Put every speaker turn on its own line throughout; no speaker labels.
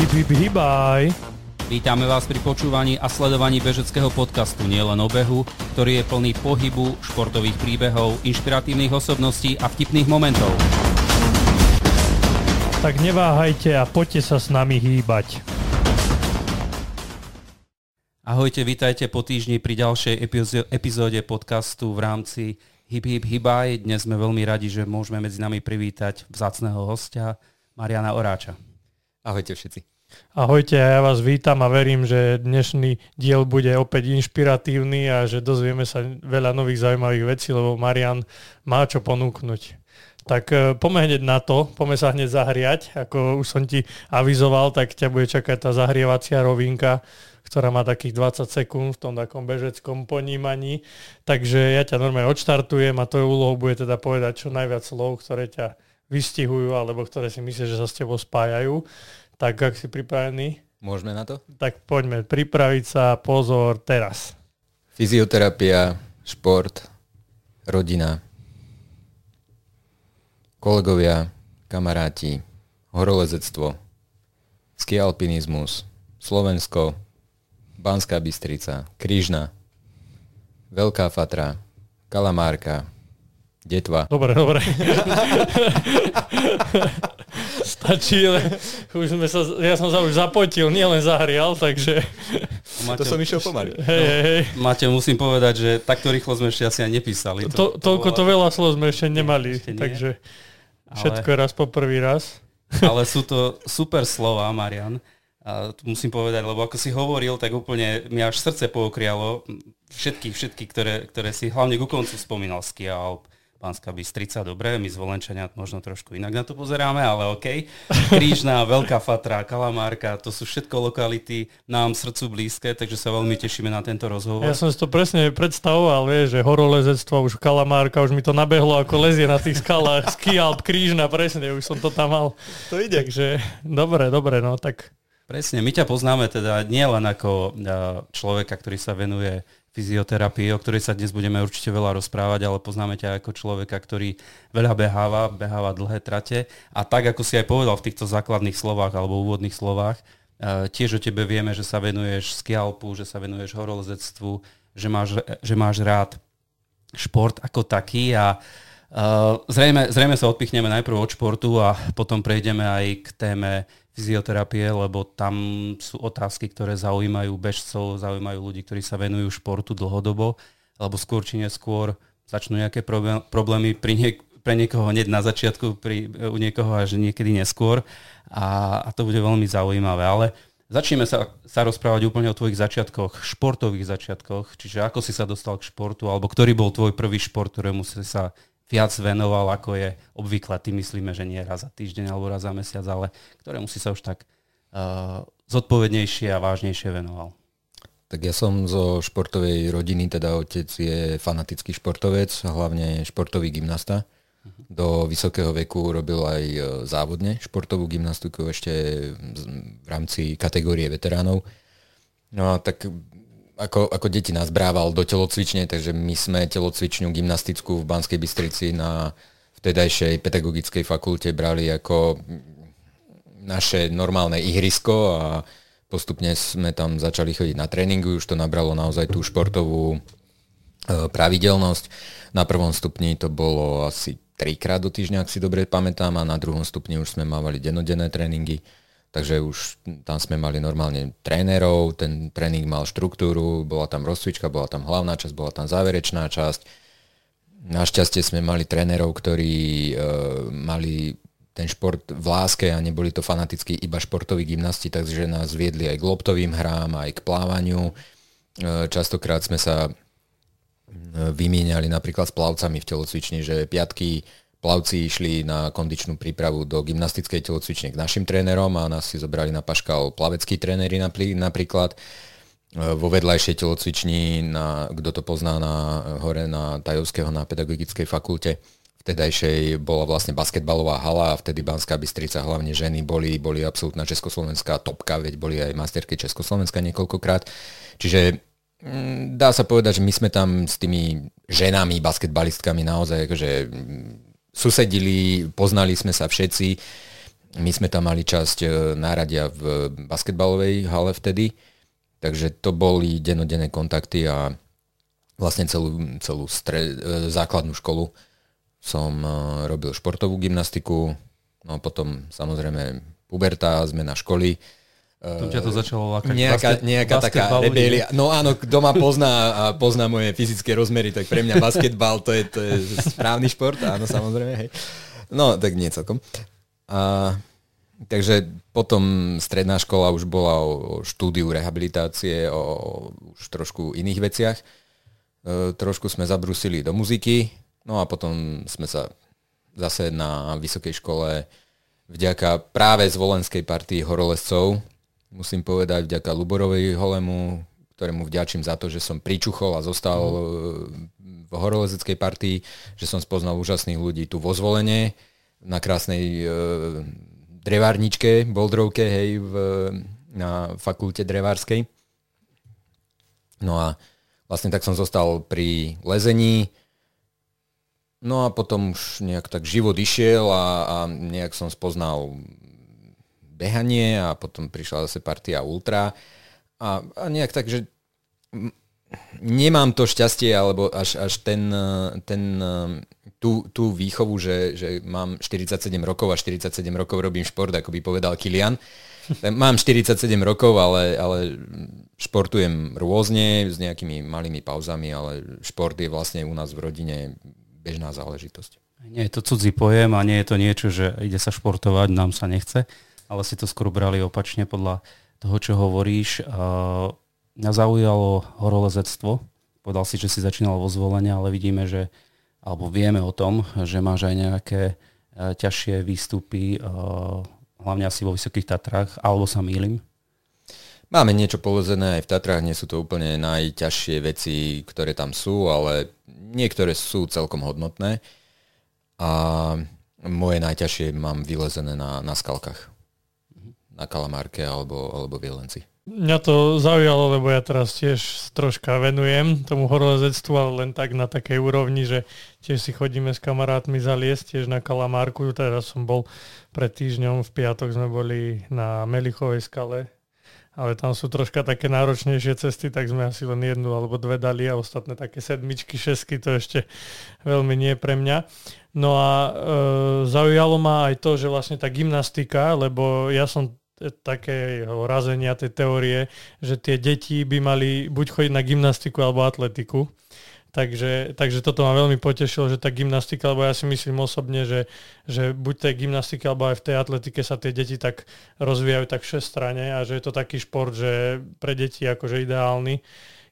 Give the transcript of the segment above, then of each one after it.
Hip, hip, hibaj.
Vítame vás pri počúvaní a sledovaní bežeckého podcastu Nielen o behu, ktorý je plný pohybu, športových príbehov, inšpiratívnych osobností a vtipných momentov.
Tak neváhajte a poďte sa s nami hýbať.
Ahojte, vítajte po týždni pri ďalšej epizóde podcastu v rámci Hip Hip Hibaj. Dnes sme veľmi radi, že môžeme medzi nami privítať vzácného hostia Mariana Oráča.
Ahojte všetci.
Ahojte, ja vás vítam a verím, že dnešný diel bude opäť inšpiratívny a že dozvieme sa veľa nových zaujímavých vecí, lebo Marian má čo ponúknuť. Tak e, poďme hneď na to, poďme sa hneď zahriať. Ako už som ti avizoval, tak ťa bude čakať tá zahrievacia rovinka, ktorá má takých 20 sekúnd v tom takom bežeckom ponímaní. Takže ja ťa normálne odštartujem a to úlohou bude teda povedať čo najviac slov, ktoré ťa vystihujú alebo ktoré si myslíš, že sa s tebou spájajú. Tak ak si pripravený?
Môžeme na to?
Tak poďme pripraviť sa. Pozor, teraz.
Fyzioterapia, šport, rodina, kolegovia, kamaráti, horolezectvo, skialpinizmus, Slovensko, Banská Bystrica, Krížna, Veľká Fatra, Kalamárka, Detva.
Dobre, dobre. Stačí, ale už sme sa, ja som sa už zapotil, nielen zahrial, takže...
Máte, to som išiel pomaly.
Hej, no, hej.
Máte, musím povedať, že takto rýchlo sme ešte asi aj nepísali.
To, to, toľko to veľa slov sme ešte nemali, ešte nie. takže ale... všetko raz po prvý raz.
Ale sú to super slova, Marian. A tu musím povedať, lebo ako si hovoril, tak úplne mi až srdce pookrialo všetky, všetky, ktoré, ktoré si hlavne ku koncu spomínal, Skia Alp, Pánska Bystrica, dobre, my zvolenčania možno trošku inak na to pozeráme, ale OK. Krížna, Veľká Fatra, Kalamárka, to sú všetko lokality nám srdcu blízke, takže sa veľmi tešíme na tento rozhovor.
Ja som si to presne predstavoval, vie, že horolezectvo, už Kalamárka, už mi to nabehlo ako lezie na tých skalách, Skialp, Krížna, presne, už som to tam mal.
To ide.
Takže dobre, dobre, no tak
Presne, my ťa poznáme teda nie len ako človeka, ktorý sa venuje fyzioterapii, o ktorej sa dnes budeme určite veľa rozprávať, ale poznáme ťa ako človeka, ktorý veľa beháva, beháva dlhé trate. A tak, ako si aj povedal v týchto základných slovách alebo úvodných slovách, e, tiež o tebe vieme, že sa venuješ skialpu, že sa venuješ horolezectvu, že máš, že máš rád šport ako taký. A uh, zrejme, zrejme sa odpichneme najprv od športu a potom prejdeme aj k téme fyzioterapie, lebo tam sú otázky, ktoré zaujímajú bežcov, zaujímajú ľudí, ktorí sa venujú športu dlhodobo, alebo skôr či neskôr začnú nejaké problémy pri niek- pre niekoho hneď na začiatku, pri, u niekoho až niekedy neskôr a, a to bude veľmi zaujímavé. Ale začneme sa, sa rozprávať úplne o tvojich začiatkoch, športových začiatkoch, čiže ako si sa dostal k športu, alebo ktorý bol tvoj prvý šport, ktorému si sa viac venoval, ako je obvykle. Ty myslíme, že nie raz za týždeň alebo raz za mesiac, ale ktorému si sa už tak uh, zodpovednejšie a vážnejšie venoval.
Tak ja som zo športovej rodiny, teda otec je fanatický športovec, hlavne športový gymnasta. Uh-huh. Do vysokého veku robil aj e, závodne športovú gymnastiku ešte v rámci kategórie veteránov. No a tak ako, ako deti nás brával do telocvične, takže my sme telocvičňu gymnastickú v Banskej Bystrici na vtedajšej pedagogickej fakulte brali ako naše normálne ihrisko a postupne sme tam začali chodiť na tréningu, už to nabralo naozaj tú športovú e, pravidelnosť. Na prvom stupni to bolo asi trikrát do týždňa, ak si dobre pamätám, a na druhom stupni už sme mávali denodenné tréningy. Takže už tam sme mali normálne trénerov, ten tréning mal štruktúru, bola tam rozcvička, bola tam hlavná časť, bola tam záverečná časť. Našťastie sme mali trénerov, ktorí e, mali ten šport v láske a neboli to fanaticky iba športoví gymnasti, takže nás viedli aj k loptovým hrám, aj k plávaniu. E, častokrát sme sa e, vymieniali napríklad s plavcami v telocvični, že piatky plavci išli na kondičnú prípravu do gymnastickej telocvične k našim trénerom a nás si zobrali na paškal plaveckí tréneri napríklad. Vo vedľajšej telocvični, na, kto to pozná na hore na Tajovského na pedagogickej fakulte, vtedajšej bola vlastne basketbalová hala a vtedy Banská Bystrica, hlavne ženy, boli, boli absolútna československá topka, veď boli aj masterky Československa niekoľkokrát. Čiže mm, dá sa povedať, že my sme tam s tými ženami, basketbalistkami naozaj akože susedili, poznali sme sa všetci. My sme tam mali časť e, náradia v basketbalovej hale vtedy, takže to boli denodenné kontakty a vlastne celú, celú stre, e, základnú školu som e, robil športovú gymnastiku, no potom samozrejme puberta, zmena školy.
Tu ťa to začalo lákať.
Nejaká, basket, nejaká taká rebelia. No áno, kto ma pozná a pozná moje fyzické rozmery, tak pre mňa basketbal to je, to je správny šport, áno samozrejme. Hej. No tak nie celkom. A, takže potom stredná škola už bola o, o štúdiu rehabilitácie, o, o už trošku iných veciach. E, trošku sme zabrusili do muziky, no a potom sme sa zase na vysokej škole vďaka práve zvolenskej partii horolescov, musím povedať vďaka Luborovej Holemu, ktorému vďačím za to, že som pričuchol a zostal mm. v horolezeckej partii, že som spoznal úžasných ľudí tu vo zvolenie na krásnej e, drevárničke, boldrovke, hej, v, na fakulte drevárskej. No a vlastne tak som zostal pri lezení, no a potom už nejak tak život išiel a, a nejak som spoznal behanie a potom prišla zase partia ultra a, a nejak tak, že nemám to šťastie alebo až, až ten, ten tú, tú výchovu, že, že mám 47 rokov a 47 rokov robím šport, ako by povedal Kilian. Mám 47 rokov, ale, ale športujem rôzne, s nejakými malými pauzami, ale šport je vlastne u nás v rodine bežná záležitosť.
Nie je to cudzí pojem a nie je to niečo, že ide sa športovať, nám sa nechce, ale si to skôr brali opačne podľa toho, čo hovoríš. Mňa zaujalo horolezectvo. Povedal si, že si začínal vo zvolenia, ale vidíme, že alebo vieme o tom, že máš aj nejaké e, ťažšie výstupy, e, hlavne asi vo Vysokých Tatrách, alebo sa mýlim?
Máme niečo polozené aj v Tatrách, nie sú to úplne najťažšie veci, ktoré tam sú, ale niektoré sú celkom hodnotné. A moje najťažšie mám vylezené na, na skalkách. Na Kalamárke alebo, alebo v Jelenci.
Mňa to zaujalo, lebo ja teraz tiež troška venujem tomu horolezectvu, ale len tak na takej úrovni, že tiež si chodíme s kamarátmi zaliesť tiež na Kalamárku. Teraz som bol pred týždňom, v piatok sme boli na Melichovej skale, ale tam sú troška také náročnejšie cesty, tak sme asi len jednu alebo dve dali a ostatné také sedmičky, šesky, to ešte veľmi nie pre mňa. No a e, zaujalo ma aj to, že vlastne tá gymnastika, lebo ja som takého razenia tej teórie, že tie deti by mali buď chodiť na gymnastiku alebo atletiku. Takže, takže toto ma veľmi potešilo, že tá gymnastika, lebo ja si myslím osobne, že, že buď tej gymnastike alebo aj v tej atletike sa tie deti tak rozvíjajú tak všestrane a že je to taký šport, že pre deti akože ideálny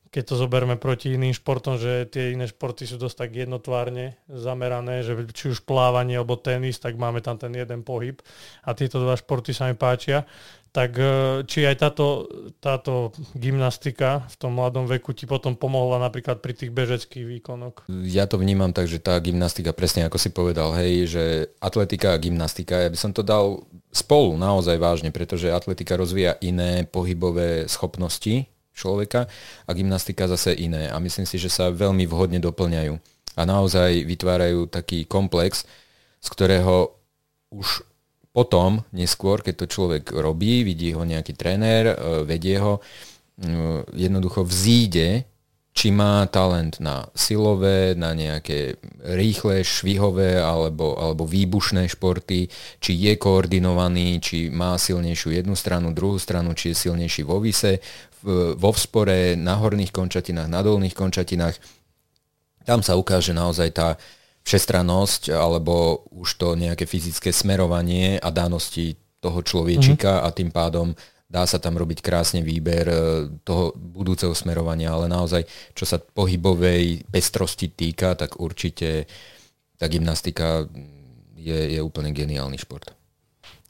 keď to zoberme proti iným športom, že tie iné športy sú dosť tak jednotvárne zamerané, že či už plávanie alebo tenis, tak máme tam ten jeden pohyb a tieto dva športy sa mi páčia. Tak e, či aj táto, táto gymnastika v tom mladom veku ti potom pomohla napríklad pri tých bežeckých výkonoch?
Ja to vnímam tak, že tá gymnastika, presne ako si povedal, hej, že atletika a gymnastika, ja by som to dal spolu naozaj vážne, pretože atletika rozvíja iné pohybové schopnosti, človeka a gymnastika zase iné. A myslím si, že sa veľmi vhodne doplňajú. A naozaj vytvárajú taký komplex, z ktorého už potom, neskôr, keď to človek robí, vidí ho nejaký tréner, e, vedie ho, jednoducho vzíde či má talent na silové, na nejaké rýchle, švihové alebo, alebo výbušné športy, či je koordinovaný, či má silnejšiu jednu stranu, druhú stranu, či je silnejší vo vise, vo vzpore, na horných končatinách, na dolných končatinách. Tam sa ukáže naozaj tá všestrannosť alebo už to nejaké fyzické smerovanie a dánosti toho človečika mm-hmm. a tým pádom dá sa tam robiť krásne výber e, toho budúceho smerovania, ale naozaj, čo sa pohybovej pestrosti týka, tak určite tá gymnastika je, je úplne geniálny šport.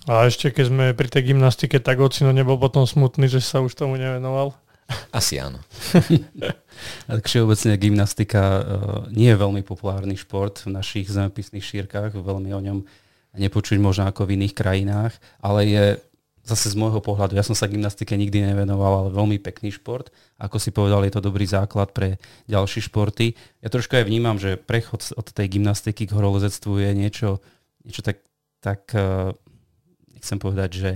A ešte keď sme pri tej gymnastike, tak ocino nebol potom smutný, že sa už tomu nevenoval?
Asi áno.
tak všeobecne gymnastika uh, nie je veľmi populárny šport v našich zemepisných šírkach, veľmi o ňom nepočuť možno ako v iných krajinách, ale je zase z môjho pohľadu, ja som sa gymnastike nikdy nevenoval, ale veľmi pekný šport. Ako si povedal, je to dobrý základ pre ďalšie športy. Ja trošku aj vnímam, že prechod od tej gymnastiky k horolezectvu je niečo, niečo tak, tak nechcem povedať, že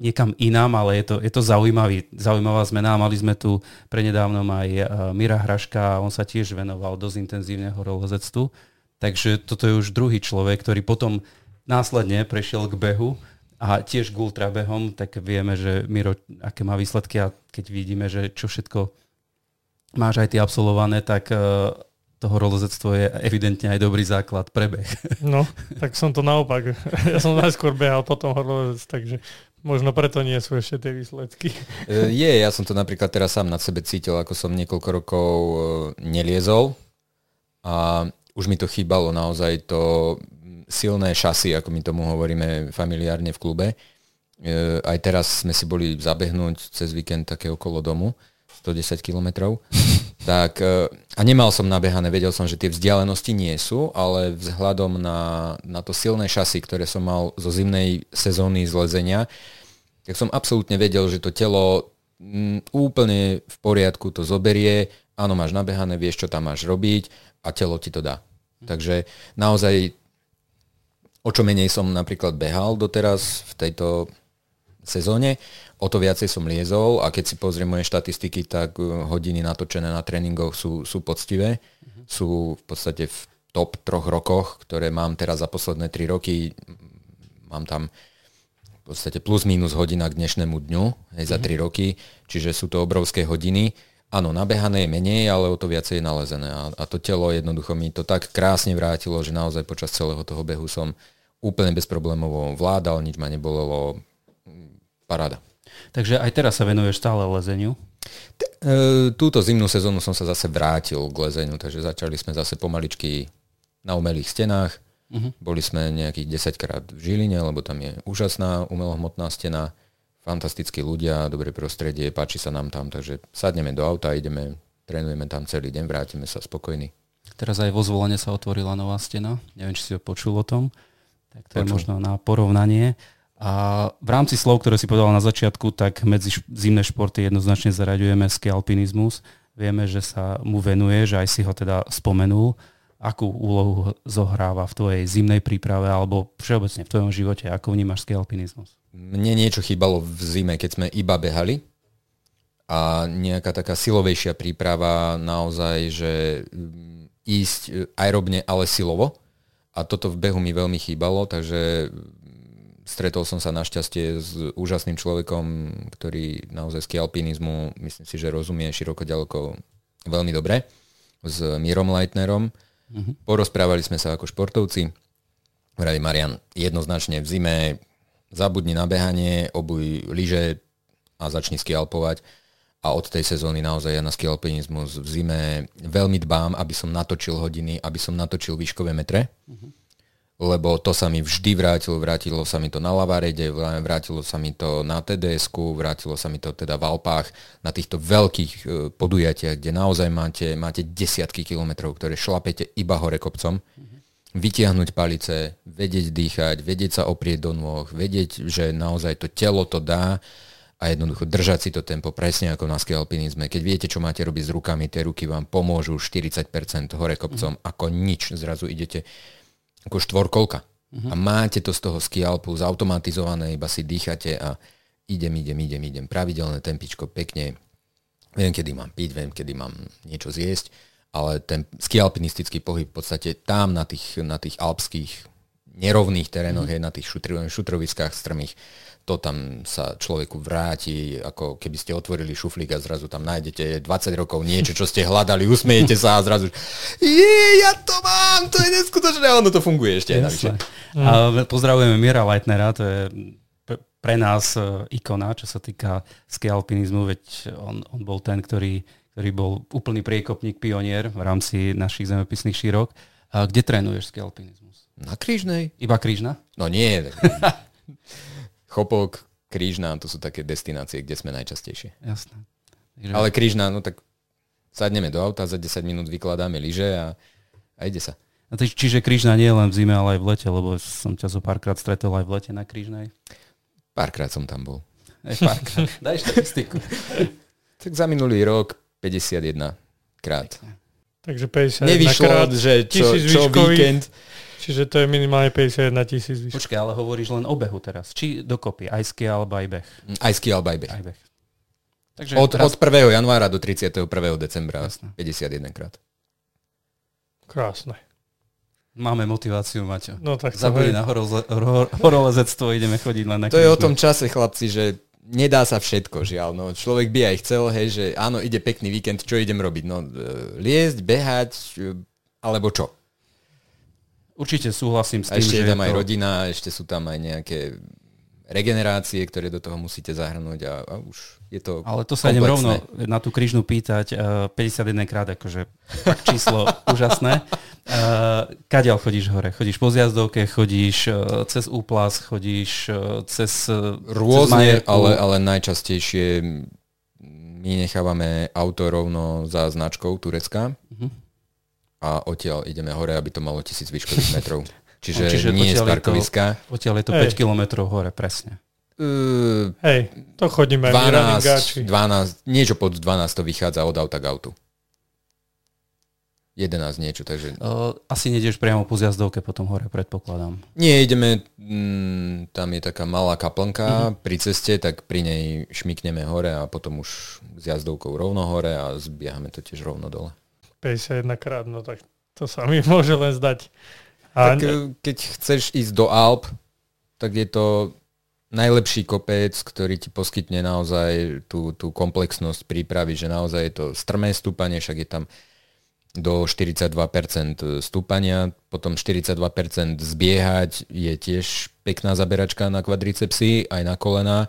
niekam inám, ale je to, je to zaujímavý, zaujímavá zmena. Mali sme tu prednedávnom aj uh, Mira Hraška, on sa tiež venoval dosť intenzívne horolezectvu. Takže toto je už druhý človek, ktorý potom následne prešiel k behu a tiež k ultrabehom, tak vieme, že Miro, aké má výsledky a keď vidíme, že čo všetko máš aj ty absolvované, tak uh, to horolezectvo je evidentne aj dobrý základ pre beh.
No, tak som to naopak. Ja som najskôr behal, potom horolezec, takže Možno preto nie sú ešte tie výsledky.
E, je, ja som to napríklad teraz sám na sebe cítil, ako som niekoľko rokov e, neliezol a už mi to chýbalo naozaj to silné šasy, ako my tomu hovoríme familiárne v klube. E, aj teraz sme si boli zabehnúť cez víkend také okolo domu, 110 kilometrov. Tak, a nemal som nabehané, vedel som, že tie vzdialenosti nie sú, ale vzhľadom na, na to silné šasy, ktoré som mal zo zimnej sezóny zlezenia, tak som absolútne vedel, že to telo úplne v poriadku to zoberie, áno, máš nabehané, vieš, čo tam máš robiť a telo ti to dá. Takže naozaj o čo menej som napríklad behal doteraz v tejto sezóne, o to viacej som liezol a keď si pozriem moje štatistiky, tak uh, hodiny natočené na tréningoch sú, sú poctivé. Uh-huh. Sú v podstate v top troch rokoch, ktoré mám teraz za posledné tri roky. Mám tam v podstate plus minus hodina k dnešnému dňu, hej, za 3 mhm. roky, čiže sú to obrovské hodiny. Áno, nabehané je menej, ale o to viacej je nalezené. A, a to telo jednoducho mi to tak krásne vrátilo, že naozaj počas celého toho behu som úplne bezproblémovo vládal, nič ma nebolelo. Paráda.
Takže aj teraz sa venuješ stále lezeniu?
E, túto zimnú sezónu som sa zase vrátil k lezeniu, takže začali sme zase pomaličky na umelých stenách. Uh-huh. Boli sme nejakých 10 krát v Žiline, lebo tam je úžasná umelohmotná stena, fantastickí ľudia, dobré prostredie, páči sa nám tam, takže sadneme do auta, ideme, trénujeme tam celý deň, vrátime sa spokojní.
Teraz aj vo zvolenie sa otvorila nová stena, neviem, či si ho počul o tom, tak to Počul. je možno na porovnanie. A v rámci slov, ktoré si povedal na začiatku, tak medzi zimné športy jednoznačne zaraďujeme ski alpinizmus. Vieme, že sa mu venuje, že aj si ho teda spomenul akú úlohu zohráva v tvojej zimnej príprave alebo všeobecne v tvojom živote? Ako vnímaš ski alpinizmus?
Mne niečo chýbalo v zime, keď sme iba behali a nejaká taká silovejšia príprava naozaj, že mm, ísť aerobne, ale silovo. A toto v behu mi veľmi chýbalo, takže stretol som sa našťastie s úžasným človekom, ktorý naozaj ski alpinizmu, myslím si, že rozumie široko ďaleko veľmi dobre, s Mírom Leitnerom Uh-huh. Porozprávali sme sa ako športovci. Vraví Marian, jednoznačne v zime zabudni na behanie, obuj lyže a začni skialpovať. A od tej sezóny naozaj ja na skialpinizmus v zime veľmi dbám, aby som natočil hodiny, aby som natočil výškové metre. Uh-huh lebo to sa mi vždy vrátilo, vrátilo sa mi to na Lavarede, vrátilo sa mi to na tds vrátilo sa mi to teda v Alpách, na týchto veľkých e, podujatiach, kde naozaj máte, máte desiatky kilometrov, ktoré šlapete iba hore kopcom, vytiahnuť palice, vedieť dýchať, vedieť sa oprieť do nôh, vedieť, že naozaj to telo to dá a jednoducho držať si to tempo presne ako na alpinizme. Keď viete, čo máte robiť s rukami, tie ruky vám pomôžu 40% hore kopcom, mm. ako nič. Zrazu idete ako štvorkolka. Uh-huh. A máte to z toho skialpu zautomatizované, iba si dýchate a idem, idem, idem, idem. Pravidelné tempičko, pekne. Viem, kedy mám piť, viem, kedy mám niečo zjesť, ale ten skialpinistický pohyb v podstate tam na tých, na tých alpských nerovných terénoch, uh-huh. je na tých šutroviskách strmých, to tam sa človeku vráti, ako keby ste otvorili šuflík a zrazu tam nájdete 20 rokov niečo, čo ste hľadali, usmiejete sa a zrazu je, ja to mám, to je neskutočné, ono to funguje ešte
navyše. A pozdravujeme Mira Leitnera, to je pre nás e, ikona, čo sa týka ski alpinizmu, veď on, on bol ten, ktorý, ktorý bol úplný priekopník, pionier v rámci našich zemepisných šírok. A kde trénuješ ski alpinizmus?
Na Krížnej.
Iba Krížna?
No nie. Chopok, Krížna, to sú také destinácie, kde sme najčastejšie.
Jasné.
Takže... Ale Krížna, no tak sadneme do auta, za 10 minút vykladáme lyže a, a ide sa.
A ty, čiže Krížna nie je len v zime, ale aj v lete, lebo som ťa zo párkrát stretol aj v lete na Krížnej.
Párkrát som tam bol.
Aj párkrát. Daj štatistiku.
tak za minulý rok 51 krát.
Takže 51
Nevyšlo,
krát,
že čo, čo víkend
Čiže to je minimálne 51 tisíc.
Počkaj, ale hovoríš len o behu teraz. Či dokopy, aj ski alebo aj beh?
Aj ski alebo aj beh.
Aj beh.
Takže od, teraz... od 1. januára do 31. decembra Jasne. 51 krát.
Krásne.
Máme motiváciu, Maťo.
No tak
Zabudí na horolezectvo, ideme chodiť len na
To je o tom čase, chlapci, že nedá sa všetko, žiaľ. No, človek by aj chcel, hej, že áno, ide pekný víkend, čo idem robiť? No, e, liesť, behať, e, alebo čo?
Určite súhlasím s
tým, a ešte
že
je tam
aj
to... rodina, ešte sú tam aj nejaké regenerácie, ktoré do toho musíte zahrnúť a, a už je to
Ale to sa idem rovno na tú krížnu pýtať. Uh, 51 krát, akože číslo úžasné. Uh, kadiaľ chodíš hore? Chodíš po zjazdovke, chodíš uh, cez úplas, chodíš uh, cez
Rôzne, cez ale, ale najčastejšie my nechávame auto rovno za značkou Turecka uh-huh. A odtiaľ ideme hore, aby to malo tisíc výškových metrov. Čiže, Čiže nie je z parkoviska.
Odtiaľ je to Hej. 5 km hore, presne.
Uh, Hej, to chodíme
12, 12, niečo pod 12 to vychádza od auta k autu. 11 niečo, takže...
Uh, asi nejdeš priamo po zjazdovke potom hore, predpokladám.
Nie, ideme, mm, tam je taká malá kaplnka uh-huh. pri ceste, tak pri nej šmikneme hore a potom už zjazdovkou rovno hore a zbiehame to tiež rovno dole.
51 krát, no tak to sa mi môže len zdať.
A... Tak e, keď chceš ísť do Alp, tak je to najlepší kopec, ktorý ti poskytne naozaj tú, tú komplexnosť prípravy, že naozaj je to strmé stúpanie, však je tam do 42% stúpania, potom 42% zbiehať je tiež pekná zaberačka na kvadricepsy, aj na kolena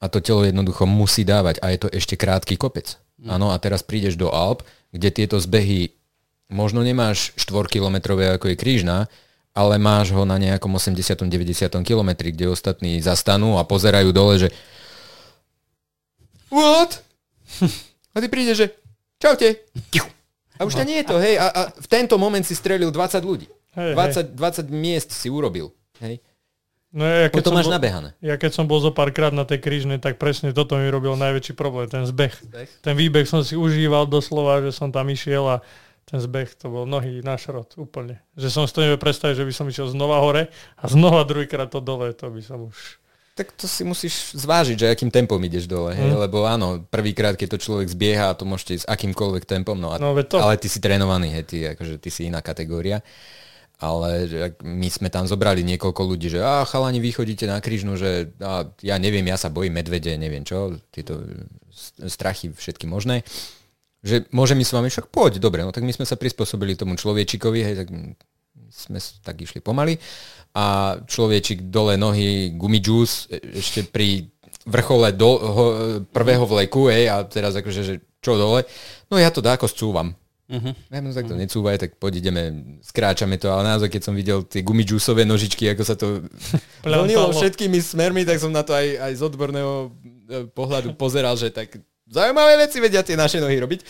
a to telo jednoducho musí dávať a je to ešte krátky kopec. Mm. Áno, a teraz prídeš do Alp, kde tieto zbehy možno nemáš 4 kilometrové ako je krížna, ale máš ho na nejakom 80-90 kilometri, kde ostatní zastanú a pozerajú dole, že What? A ty príde, že čaute. A už to nie je to, hej. A, a v tento moment si strelil 20 ľudí. Hej, 20, hej. 20 miest si urobil. Hej.
No ja, keď
to máš
bol,
nabehané.
Ja keď som bol zo párkrát na tej krížnej, tak presne toto mi robil najväčší problém, ten zbeh. zbeh. Ten výbeh som si užíval doslova, že som tam išiel a ten zbeh, to bol nohy na šrot úplne. Že som si to nevie predstaviť, že by som išiel znova hore a znova druhýkrát to dole, to by som už...
Tak to si musíš zvážiť, že akým tempom ideš dole, hej? Mm. lebo áno, prvýkrát, keď to človek zbieha, to môžete ísť akýmkoľvek tempom, no, a, no to... ale ty si trénovaný, hej, ty, akože ty si iná kategória. Ale my sme tam zobrali niekoľko ľudí, že a chalani, vy chodíte na krížnu, že a, ja neviem, ja sa bojím medvede, neviem čo, tieto strachy všetky možné. Že môžem ísť s vami, však poď, dobre, no tak my sme sa prispôsobili tomu človečikovi, hej, tak sme tak išli pomaly. A človečik dole nohy, gumidžus, ešte pri vrchole do, ho, prvého vleku, hej, a teraz akože, že čo dole, no ja to dáko scúvam. Uh-huh. Ja, no tak to necúvaj, tak poď ideme, skráčame to, ale naozaj, keď som videl tie gumidžusové nožičky, ako sa to plnilo všetkými smermi, tak som na to aj, aj z odborného e, pohľadu pozeral, že tak Zaujímavé veci vedia tie naše nohy robiť.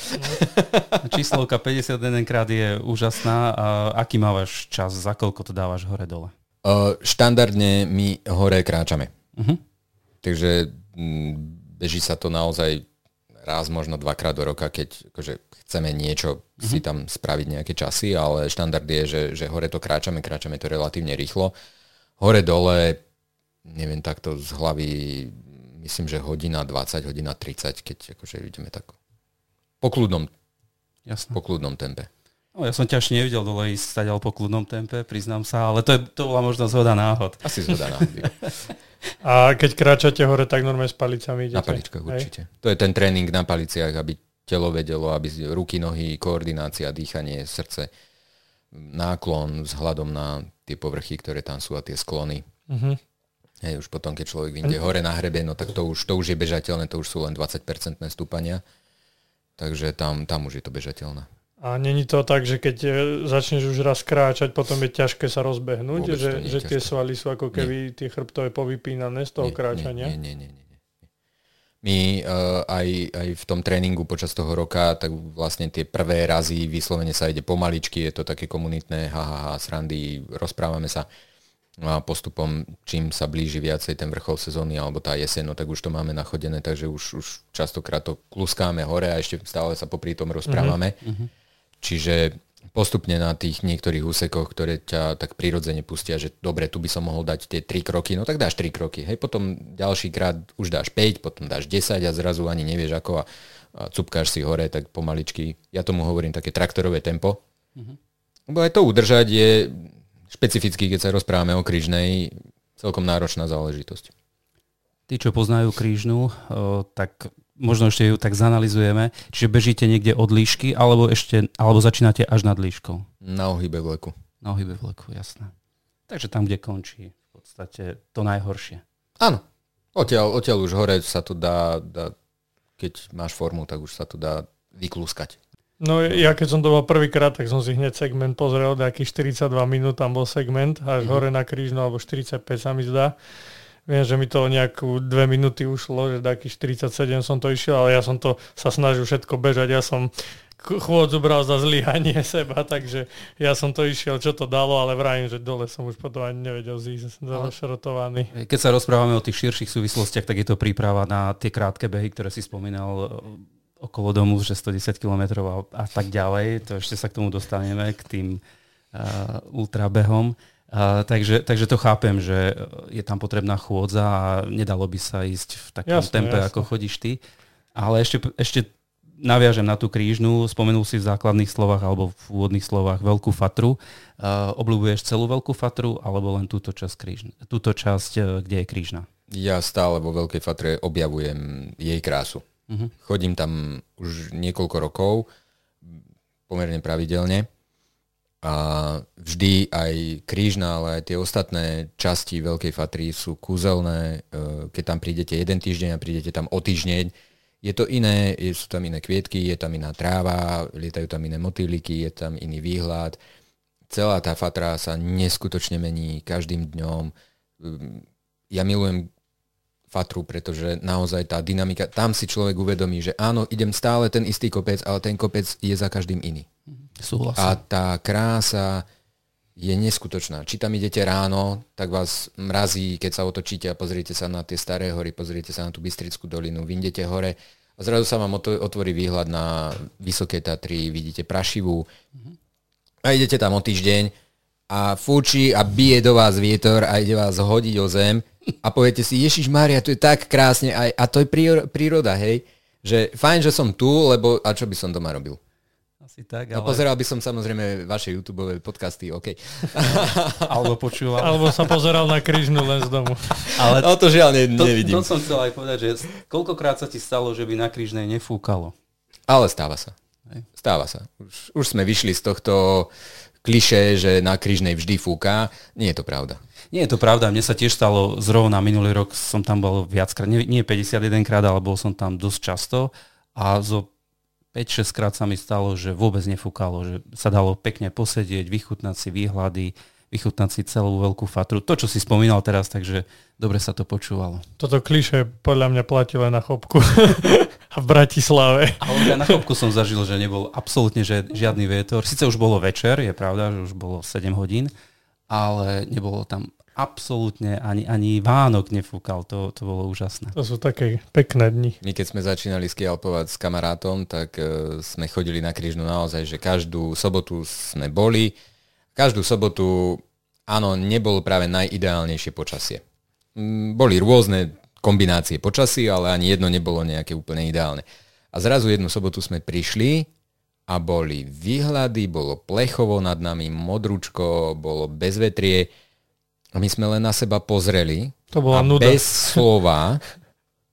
Číslovka 51 krát je úžasná. A aký mávaš čas? Za koľko to dávaš hore-dole?
Uh, štandardne my hore kráčame. Uh-huh. Takže m, beží sa to naozaj raz, možno dvakrát do roka, keď akože chceme niečo uh-huh. si tam spraviť nejaké časy, ale štandard je, že, že hore to kráčame, kráčame to relatívne rýchlo. Hore-dole, neviem takto z hlavy myslím, že hodina 20, hodina 30, keď akože ideme tak po kľudnom, Jasne. po kľudnom tempe.
No, ja som ťa ešte nevidel dole ísť stať po kľudnom tempe, priznám sa, ale to, je, to bola možno zhoda náhod.
Asi zhoda náhod.
A keď kráčate hore, tak normálne s palicami idete?
Na paličkách určite. To je ten tréning na paliciach, aby telo vedelo, aby ruky, nohy, koordinácia, dýchanie, srdce, náklon vzhľadom na tie povrchy, ktoré tam sú a tie sklony. Uh-huh. Hej, už potom, keď človek vyjde hore na hrebe, no tak to už, to už je bežateľné, to už sú len 20% stúpania. Takže tam, tam už je to bežateľné.
A není to tak, že keď e, začneš už raz kráčať, potom je ťažké sa rozbehnúť, Vôbec že, že tie svaly sú ako keby nie. tie chrbtové povypínané z toho
nie,
kráčania?
Nie, nie, nie. nie, nie. My uh, aj, aj v tom tréningu počas toho roka, tak vlastne tie prvé razy vyslovene sa ide pomaličky, je to také komunitné, ha, ha, ha, srandy, rozprávame sa. No a postupom, čím sa blíži viacej ten vrchol sezóny alebo tá jeseň, no tak už to máme nachodené, takže už, už častokrát to kluskáme hore a ešte stále sa popri tom rozprávame. Mm-hmm. Čiže postupne na tých niektorých úsekoch, ktoré ťa tak prirodzene pustia, že dobre, tu by som mohol dať tie 3 kroky, no tak dáš 3 kroky. Hej, potom ďalší krát už dáš 5, potom dáš 10 a zrazu ani nevieš ako a, a cupkáš si hore tak pomaličky. Ja tomu hovorím také traktorové tempo. Mm-hmm. Lebo aj to udržať je špecificky, keď sa rozprávame o krížnej, celkom náročná záležitosť.
Tí, čo poznajú krížnu, tak možno ešte ju tak zanalizujeme. Čiže bežíte niekde od líšky, alebo, ešte, alebo začínate až nad líškou?
Na ohybe vleku.
Na ohybe vleku, jasné. Takže tam, kde končí v podstate to najhoršie.
Áno. Odtiaľ, odtiaľ už hore sa to dá, dá, keď máš formu, tak už sa to dá vyklúskať.
No ja keď som to bol prvýkrát, tak som si hneď segment pozrel, nejaký 42 minút tam bol segment, až mm-hmm. hore na krížno, alebo 45 sa mi zdá. Viem, že mi to nejakú dve minúty ušlo, že taký 47 som to išiel, ale ja som to sa snažil všetko bežať. Ja som chôdzu bral za zlyhanie seba, takže ja som to išiel, čo to dalo, ale vrajím, že dole som už potom ani nevedel zísť, zašrotovaný.
Keď sa rozprávame o tých širších súvislostiach, tak je to príprava na tie krátke behy, ktoré si spomínal e, okolo domu, že 110 km a, a tak ďalej. To ešte sa k tomu dostaneme, k tým uh, ultrabehom. Uh, takže, takže to chápem, že je tam potrebná chôdza a nedalo by sa ísť v takom jasne, tempe, jasne. ako chodíš ty. Ale ešte, ešte naviažem na tú krížnu, spomenul si v základných slovách alebo v úvodných slovách veľkú fatru. Uh, obľúbuješ celú veľkú fatru alebo len túto časť, krížne, túto časť uh, kde je krížna?
Ja stále vo veľkej fatre objavujem jej krásu. Uh-huh. Chodím tam už niekoľko rokov, pomerne pravidelne a vždy aj krížna, ale aj tie ostatné časti Veľkej Fatry sú kúzelné. E, keď tam prídete jeden týždeň a prídete tam o týždeň, je to iné, sú tam iné kvietky, je tam iná tráva, lietajú tam iné motýliky, je tam iný výhľad. Celá tá Fatra sa neskutočne mení každým dňom. Ja milujem Fatru, pretože naozaj tá dynamika, tam si človek uvedomí, že áno, idem stále ten istý kopec, ale ten kopec je za každým iný.
Súhlasím.
A tá krása je neskutočná. Či tam idete ráno, tak vás mrazí, keď sa otočíte a pozriete sa na tie staré hory, pozriete sa na tú Bystrickú dolinu, vyjdete hore a zrazu sa vám otvorí výhľad na Vysoké Tatry, vidíte Prašivú a idete tam o týždeň a fúči a bije do vás vietor a ide vás hodiť o zem a poviete si, Ježiš Mária, tu je tak krásne aj, a to je príroda, hej, že fajn, že som tu, lebo a čo by som doma robil?
Asi tak,
no, ale... No pozeral by som samozrejme vaše YouTube podcasty, OK.
Alebo počúval.
Alebo sa pozeral na krížnu len z domu.
Ale no to žiaľ ne,
to,
nevidím.
To som chcel aj povedať, že koľkokrát sa ti stalo, že by na krížnej nefúkalo?
Ale stáva sa. Stáva sa. Už, už sme vyšli z tohto kliše, že na krížnej vždy fúka. Nie je to pravda.
Nie je to pravda, mne sa tiež stalo zrovna minulý rok som tam bol viackrát, nie, nie 51 krát, ale bol som tam dosť často a zo 5-6 krát sa mi stalo, že vôbec nefúkalo, že sa dalo pekne posedieť, vychutnať si výhľady, vychutnať si celú veľkú fatru. To, čo si spomínal teraz, takže dobre sa to počúvalo.
Toto kliše podľa mňa platí len na chopku a v Bratislave.
Ale ja na chopku som zažil, že nebol absolútne žiadny vietor. Sice už bolo večer, je pravda, že už bolo 7 hodín, ale nebolo tam absolútne ani, ani Vánok nefúkal, to, to bolo úžasné.
To sú také pekné dni.
My keď sme začínali skialpovať s kamarátom, tak uh, sme chodili na krížnu naozaj, že každú sobotu sme boli. Každú sobotu, áno, nebolo práve najideálnejšie počasie. Mm, boli rôzne kombinácie počasí, ale ani jedno nebolo nejaké úplne ideálne. A zrazu jednu sobotu sme prišli a boli výhľady, bolo plechovo nad nami, modručko, bolo bezvetrie a my sme len na seba pozreli
to bola
a
nuda.
bez slova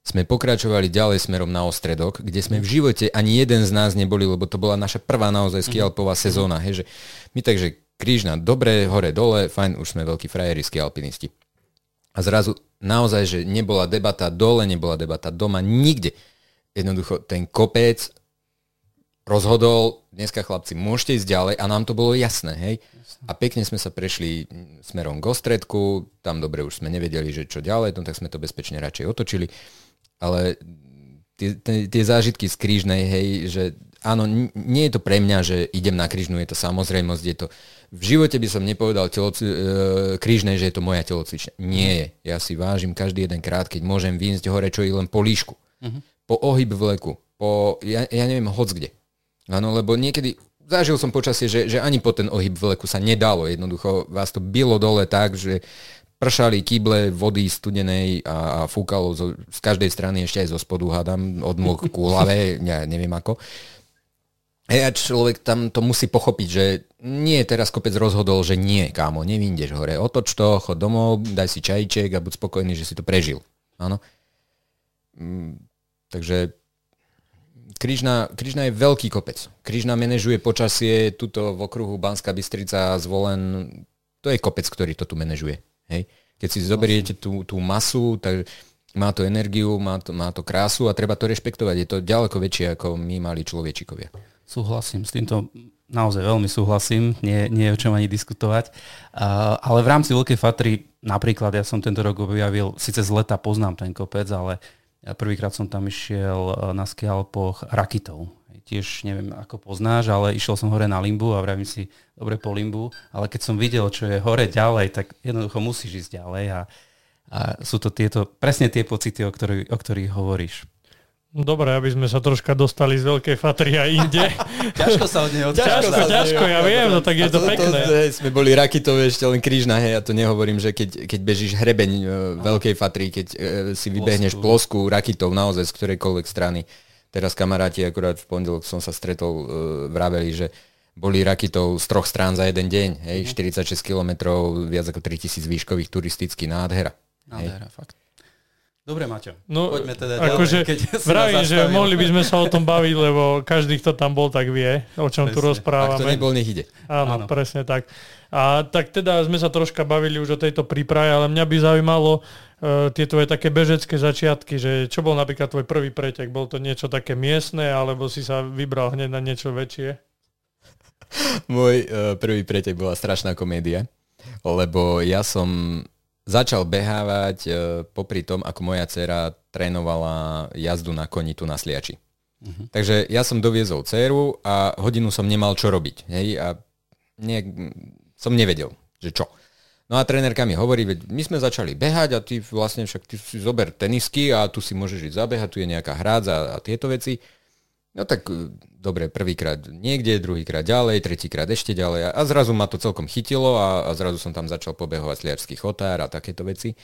sme pokračovali ďalej smerom na Ostredok, kde sme v živote ani jeden z nás neboli, lebo to bola naša prvá naozaj mhm. skialpová sezóna. Hej, že my takže krížna dobre, hore, dole, fajn, už sme veľkí frajeri skialpinisti. A zrazu naozaj, že nebola debata dole, nebola debata doma, nikde. Jednoducho ten kopec rozhodol, dneska chlapci, môžete ísť ďalej a nám to bolo jasné, hej. A pekne sme sa prešli smerom k ostredku, tam dobre už sme nevedeli, že čo ďalej, no tak sme to bezpečne radšej otočili. Ale tie, tie, tie zážitky z krížnej, hej, že áno, nie je to pre mňa, že idem na krížnu, je to samozrejmosť, je to... V živote by som nepovedal teloci, e, krížnej, že je to moja telocvičňa. Nie je. Ja si vážim každý jeden krát, keď môžem výjsť hore, čo i len po líšku. Uh-huh. Po ohyb vleku, po, ja, ja neviem, hoc kde. Áno, lebo niekedy zažil som počasie, že, že ani po ten ohyb vleku sa nedalo. Jednoducho vás to bylo dole tak, že pršali kyble vody studenej a, a fúkalo zo, z každej strany, ešte aj zo spodu hádam, od nôh k hlave, ja neviem ako. A človek tam to musí pochopiť, že nie teraz kopec rozhodol, že nie, kámo, nevindeš hore, otoč to, chod domov, daj si čajček a buď spokojný, že si to prežil. Áno. Mm, takže Križna, Križna je veľký kopec. Križna manažuje počasie, tuto v okruhu Banská Bystrica zvolen, to je kopec, ktorý to tu manažuje. Hej? Keď si zoberiete tú, tú masu, tak má to energiu, má to, má to krásu a treba to rešpektovať. Je to ďaleko väčšie ako my mali človečikovia.
Súhlasím, s týmto naozaj veľmi súhlasím, nie, nie je o čom ani diskutovať. Uh, ale v rámci Veľkej Fatry, napríklad ja som tento rok objavil, síce z leta poznám ten kopec, ale prvýkrát som tam išiel na skialpoch rakitov. Tiež neviem, ako poznáš, ale išiel som hore na limbu a vravím si, dobre po limbu, ale keď som videl, čo je hore ďalej, tak jednoducho musíš ísť ďalej a, a sú to tieto, presne tie pocity, o, ktorý, o ktorých hovoríš.
Dobre, aby sme sa troška dostali z Veľkej Fatry a inde.
ťažko sa od neho
Ťažko, ťažko, ťažko, ja viem, no tak je to, to pekné. To,
hej, sme boli rakitové ešte len krížna, hej, ja to nehovorím, že keď, keď bežíš hrebeň uh, Veľkej Fatry, keď uh, si vybehneš plosku rakitov naozaj z ktorejkoľvek strany. Teraz kamaráti, akurát v pondelok som sa stretol, uh, vraveli, že boli rakitov z troch strán za jeden deň, hej, mm. 46 kilometrov, viac ako 3000 výškových turistických nádhera.
Nádhera, hej. fakt. Dobre, Maťo, no, poďme teda
akože ďalej. Keď vravím, že mohli by sme sa o tom baviť, lebo každý, kto tam bol, tak vie, o čom presne. tu rozprávame.
Ak to nebol, nech ide.
Áno, Áno, presne tak. A tak teda sme sa troška bavili už o tejto príprave, ale mňa by zaujímalo uh, tie tvoje také bežecké začiatky, že čo bol napríklad tvoj prvý pretek? Bol to niečo také miestne, alebo si sa vybral hneď na niečo väčšie?
Môj uh, prvý pretek bola strašná komédia, lebo ja som začal behávať e, popri tom, ako moja dcera trénovala jazdu na koni tu na Sliači. Uh-huh. Takže ja som doviezol dceru a hodinu som nemal čo robiť. Hej? A nie, som nevedel, že čo. No a trénerka mi hovorí, veď my sme začali behať a ty vlastne však ty si zober tenisky a tu si môžeš ísť zabehať, tu je nejaká hrádza a tieto veci. No tak e, dobre, prvýkrát niekde, druhýkrát ďalej, tretíkrát ešte ďalej a zrazu ma to celkom chytilo a, a zrazu som tam začal pobehovať sliarský chotár a takéto veci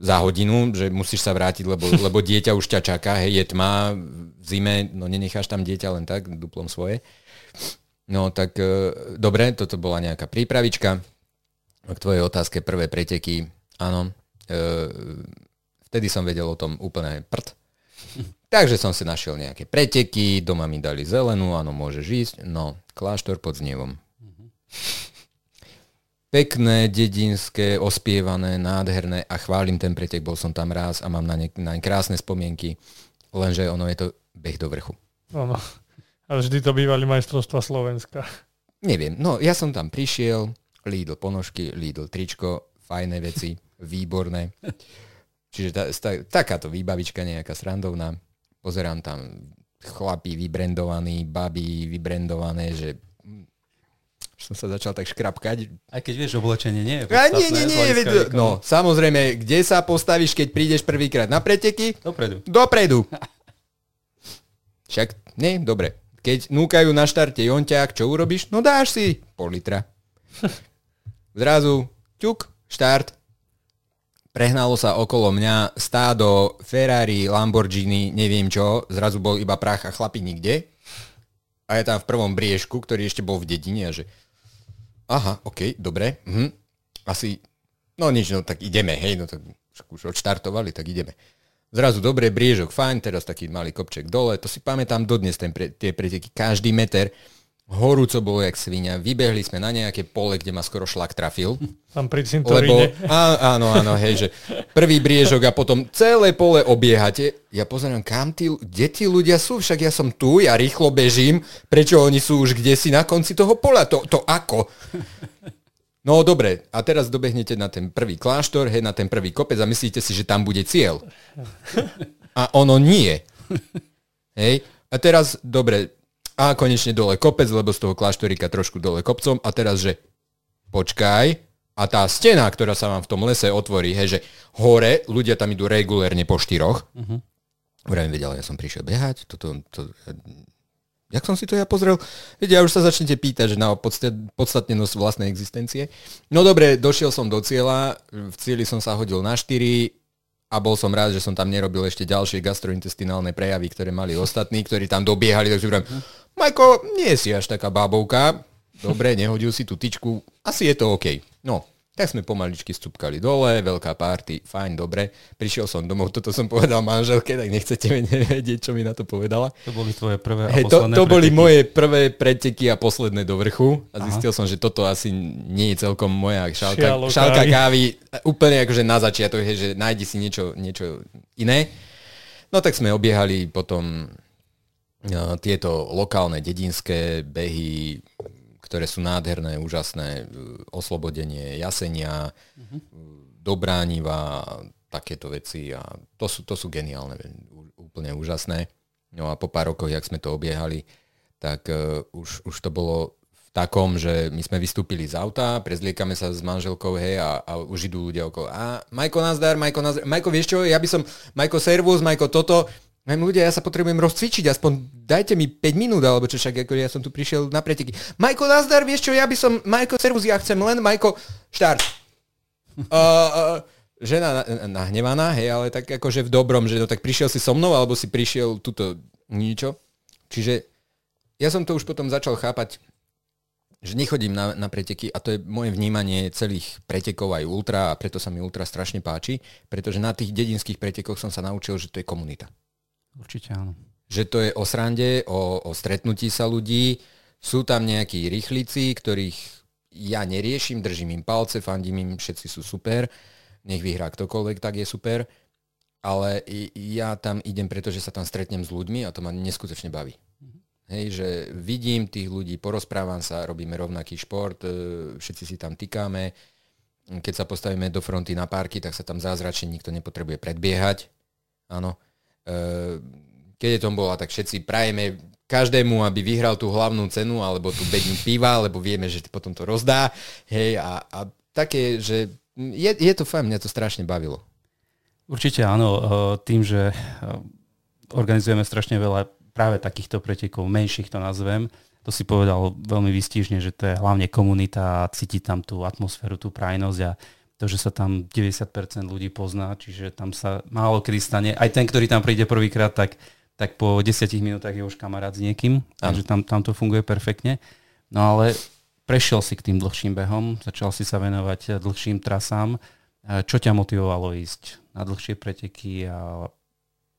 za hodinu, že musíš sa vrátiť, lebo, lebo dieťa už ťa čaká, hej, je tma, v zime, no nenecháš tam dieťa len tak, duplom svoje. No tak e, dobre, toto bola nejaká prípravička. K tvojej otázke prvé preteky, áno, e, vtedy som vedel o tom úplne prd. Takže som si našiel nejaké preteky, doma mi dali zelenú, áno, môžeš ísť. No, kláštor pod znievom. Pekné, dedinské, ospievané, nádherné a chválim ten pretek, bol som tam raz a mám na ne, na ne krásne spomienky, lenže ono je to beh do vrchu.
Ono. A vždy to bývali majstrovstva Slovenska.
Neviem, no ja som tam prišiel, Lidl ponožky, Lidl tričko, fajné veci, výborné. Čiže tá, tá, takáto výbavička nejaká srandovná pozerám tam chlapí vybrendovaní, baby vybrendované, že som sa začal tak škrapkať.
Aj keď vieš, oblečenie nie je
podstatné. Nie, nie, nie, nie. No, samozrejme, kde sa postavíš, keď prídeš prvýkrát na preteky?
Dopredu.
Dopredu. Však, nie, dobre. Keď núkajú na štarte jonťák, čo urobíš? No dáš si pol litra. Zrazu, ťuk, štart, Prehnalo sa okolo mňa stádo Ferrari, Lamborghini, neviem čo, zrazu bol iba prach a chlapi nikde. A je tam v prvom briežku, ktorý ešte bol v dedine a že aha, ok, dobre, mhm. asi, no nič, no tak ideme, hej, no tak už odštartovali, tak ideme. Zrazu dobre, briežok, fajn, teraz taký malý kopček dole, to si pamätám dodnes ten tie preteky, každý meter horúco bolo jak svinia, vybehli sme na nejaké pole, kde ma skoro šlak trafil.
Tam pri cintoríne.
Lebo, á, áno, áno, hej, že prvý briežok a potom celé pole obiehate. Ja pozerám, kam tí, kde tí ľudia sú, však ja som tu, ja rýchlo bežím, prečo oni sú už kde si na konci toho pola, to, to ako? No dobre, a teraz dobehnete na ten prvý kláštor, hej, na ten prvý kopec a myslíte si, že tam bude cieľ. A ono nie. Hej, a teraz, dobre, a konečne dole kopec, lebo z toho kláštorika trošku dole kopcom a teraz, že počkaj, a tá stena, ktorá sa vám v tom lese otvorí, hej, že hore ľudia tam idú regulérne po štyroch. Uh-huh. Vrajím vedel, ja som prišiel behať, toto, to, Jak som si to ja pozrel? Ja už sa začnete pýtať, že na podstatnenosť vlastnej existencie. No dobre, došiel som do cieľa, v cieli som sa hodil na 4 a bol som rád, že som tam nerobil ešte ďalšie gastrointestinálne prejavy, ktoré mali ostatní, ktorí tam dobiehali, takže hovorím, Majko, nie si až taká bábovka, dobre, nehodil si tú tyčku, asi je to OK. No, tak sme pomaličky stúpkali dole, veľká party, fajn, dobre. Prišiel som domov, toto som povedal manželke, tak nechcete vedieť, čo mi na to povedala.
To boli tvoje prvé a
hey, to, to boli moje prvé preteky a posledné do vrchu. A zistil Aha. som, že toto asi nie je celkom moja šálka, šálka kávy. Úplne akože na začiatok, že nájdi si niečo, niečo iné. No tak sme obiehali potom tieto lokálne dedinské behy, ktoré sú nádherné, úžasné, e, oslobodenie jasenia, uh-huh. dobrániva, takéto veci a to sú, to sú geniálne, úplne úžasné. No a po pár rokoch, jak sme to obiehali, tak uh, už, už to bolo v takom, že my sme vystúpili z auta, prezliekame sa s manželkou, hej, a, a už idú ľudia okolo. A Majko, nazdar, Majko, nazdar. Majko, vieš čo, ja by som, Majko, servus, Majko, toto, Viem, ľudia, ja sa potrebujem rozcvičiť, aspoň dajte mi 5 minút, alebo čo však, ako ja som tu prišiel na preteky. Majko, nazdar, vieš čo, ja by som, Majko, servus, ja chcem len, Majko, štart. Uh, uh, žena nahnevaná, hej, ale tak akože v dobrom, že no tak prišiel si so mnou, alebo si prišiel tuto ničo. Čiže ja som to už potom začal chápať, že nechodím na, na preteky a to je moje vnímanie celých pretekov aj ultra a preto sa mi ultra strašne páči, pretože na tých dedinských pretekoch som sa naučil, že to je komunita.
Určite áno.
Že to je o srande, o, o stretnutí sa ľudí. Sú tam nejakí rýchlici, ktorých ja neriešim, držím im palce, fandím im, všetci sú super. Nech vyhrá ktokoľvek, tak je super. Ale ja tam idem, pretože sa tam stretnem s ľuďmi a to ma neskutočne baví. Mm-hmm. Hej, že vidím tých ľudí, porozprávam sa, robíme rovnaký šport, e, všetci si tam tykáme. Keď sa postavíme do fronty na párky, tak sa tam zázračne nikto nepotrebuje predbiehať. Áno keď je tom bola, tak všetci prajeme každému, aby vyhral tú hlavnú cenu alebo tú bedňu piva, lebo vieme, že potom to rozdá. Hej, a, a také, že je, je to fajn, mňa to strašne bavilo.
Určite áno, e, tým, že e, organizujeme strašne veľa práve takýchto pretekov, menších to nazvem, to si povedal veľmi výstižne, že to je hlavne komunita a cíti tam tú atmosféru, tú prajnosť a to, že sa tam 90% ľudí pozná, čiže tam sa málo kedy stane. Aj ten, ktorý tam príde prvýkrát, tak, tak po 10 minútach je už kamarát s niekým, takže tam, tam to funguje perfektne. No ale prešiel si k tým dlhším behom, začal si sa venovať dlhším trasám. Čo ťa motivovalo ísť na dlhšie preteky a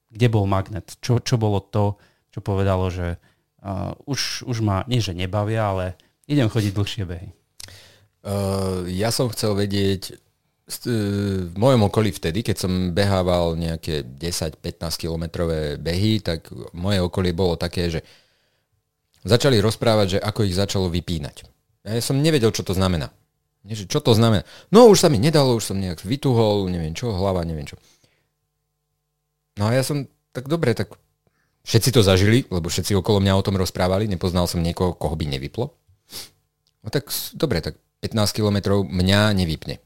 kde bol magnet? Čo, čo bolo to, čo povedalo, že uh, už, už ma, nie že nebavia, ale idem chodiť dlhšie behy?
Uh, ja som chcel vedieť, v mojom okolí vtedy, keď som behával nejaké 10-15 kilometrové behy, tak moje okolie bolo také, že začali rozprávať, že ako ich začalo vypínať. Ja som nevedel, čo to znamená. Čo to znamená? No už sa mi nedalo, už som nejak vytuhol, neviem čo, hlava, neviem čo. No a ja som, tak dobre, tak všetci to zažili, lebo všetci okolo mňa o tom rozprávali, nepoznal som niekoho, koho by nevyplo. No tak dobre, tak 15 kilometrov mňa nevypne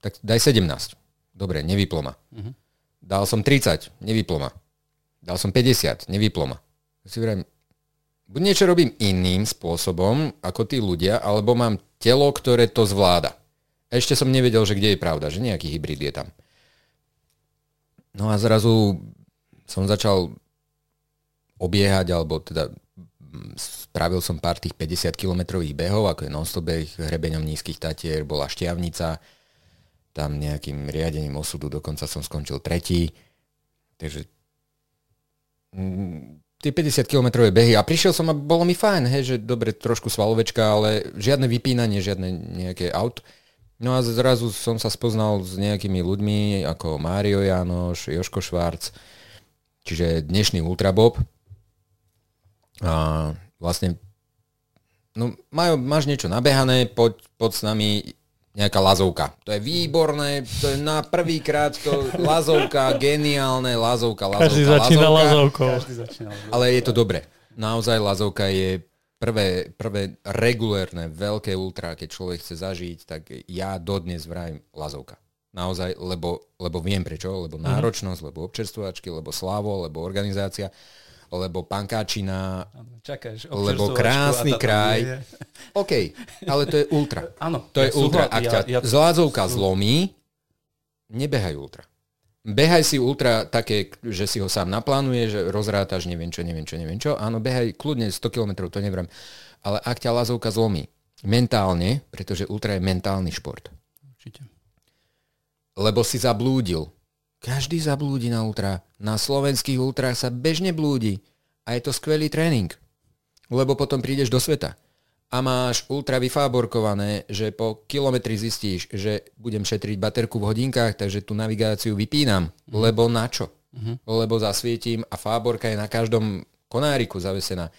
tak daj 17. Dobre, nevyplo ma. Uh-huh. Dal som 30, nevyplo ma. Dal som 50, nevyplo ma. Si vrajím, buď niečo robím iným spôsobom ako tí ľudia, alebo mám telo, ktoré to zvláda. Ešte som nevedel, že kde je pravda, že nejaký hybrid je tam. No a zrazu som začal obiehať, alebo teda spravil som pár tých 50 kilometrových behov, ako je non-stop beh hrebeňom nízkych tatier, bola šťavnica, tam nejakým riadením osudu dokonca som skončil tretí. Takže mm, tie 50 km behy a prišiel som a bolo mi fajn, hej, že dobre, trošku svalovečka, ale žiadne vypínanie, žiadne nejaké aut. No a zrazu som sa spoznal s nejakými ľuďmi ako Mário Janoš, Joško Švárc, čiže dnešný Ultrabob. A vlastne no, majú, máš niečo nabehané, poď, poď s nami, nejaká lazovka. To je výborné, to je na prvý krát to lazovka, geniálne, lazovka, lazovka,
Každý začína lazovkou.
Ale je to dobre. Naozaj lazovka je prvé, prvé regulérne veľké ultra, keď človek chce zažiť, tak ja dodnes vrajím lazovka. Naozaj, lebo, lebo viem prečo, lebo mhm. náročnosť, lebo občerstvovačky, lebo slavo, lebo organizácia. Lebo pankáčina,
Čakáš,
lebo krásny kraj. OK, ale to je ultra.
Áno.
To je
ja
ultra.
súhla-
Ak
ja-
ťa
ja-
zlázovka zlomí, nebehaj ultra. Behaj si ultra také, že si ho sám naplánuje, že rozrátaš neviem čo, neviem čo, neviem čo. Áno, behaj kľudne 100 km, to nevrám. Ale ak ťa lázovka zlomí, mentálne, pretože ultra je mentálny šport,
Určite.
lebo si zablúdil. Každý zablúdi na ultra. Na slovenských ultrách sa bežne blúdi. A je to skvelý tréning. Lebo potom prídeš do sveta. A máš ultra vyfáborkované, že po kilometri zistíš, že budem šetriť baterku v hodinkách, takže tú navigáciu vypínam. Lebo na čo? Lebo zasvietím a fáborka je na každom konáriku zavesená.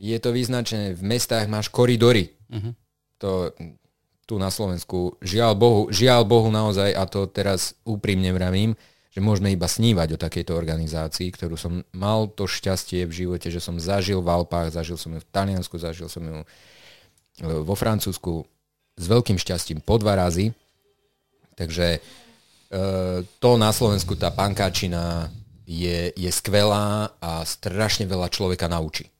Je to vyznačené, v mestách máš koridory. To, tu na Slovensku, žiaľ Bohu, žiaľ Bohu naozaj, a to teraz úprimne vravím, že môžeme iba snívať o takejto organizácii, ktorú som mal to šťastie v živote, že som zažil v Alpách, zažil som ju v Taliansku, zažil som ju e, vo Francúzsku s veľkým šťastím po dva razy. Takže e, to na Slovensku, tá pankáčina je, je skvelá a strašne veľa človeka naučí.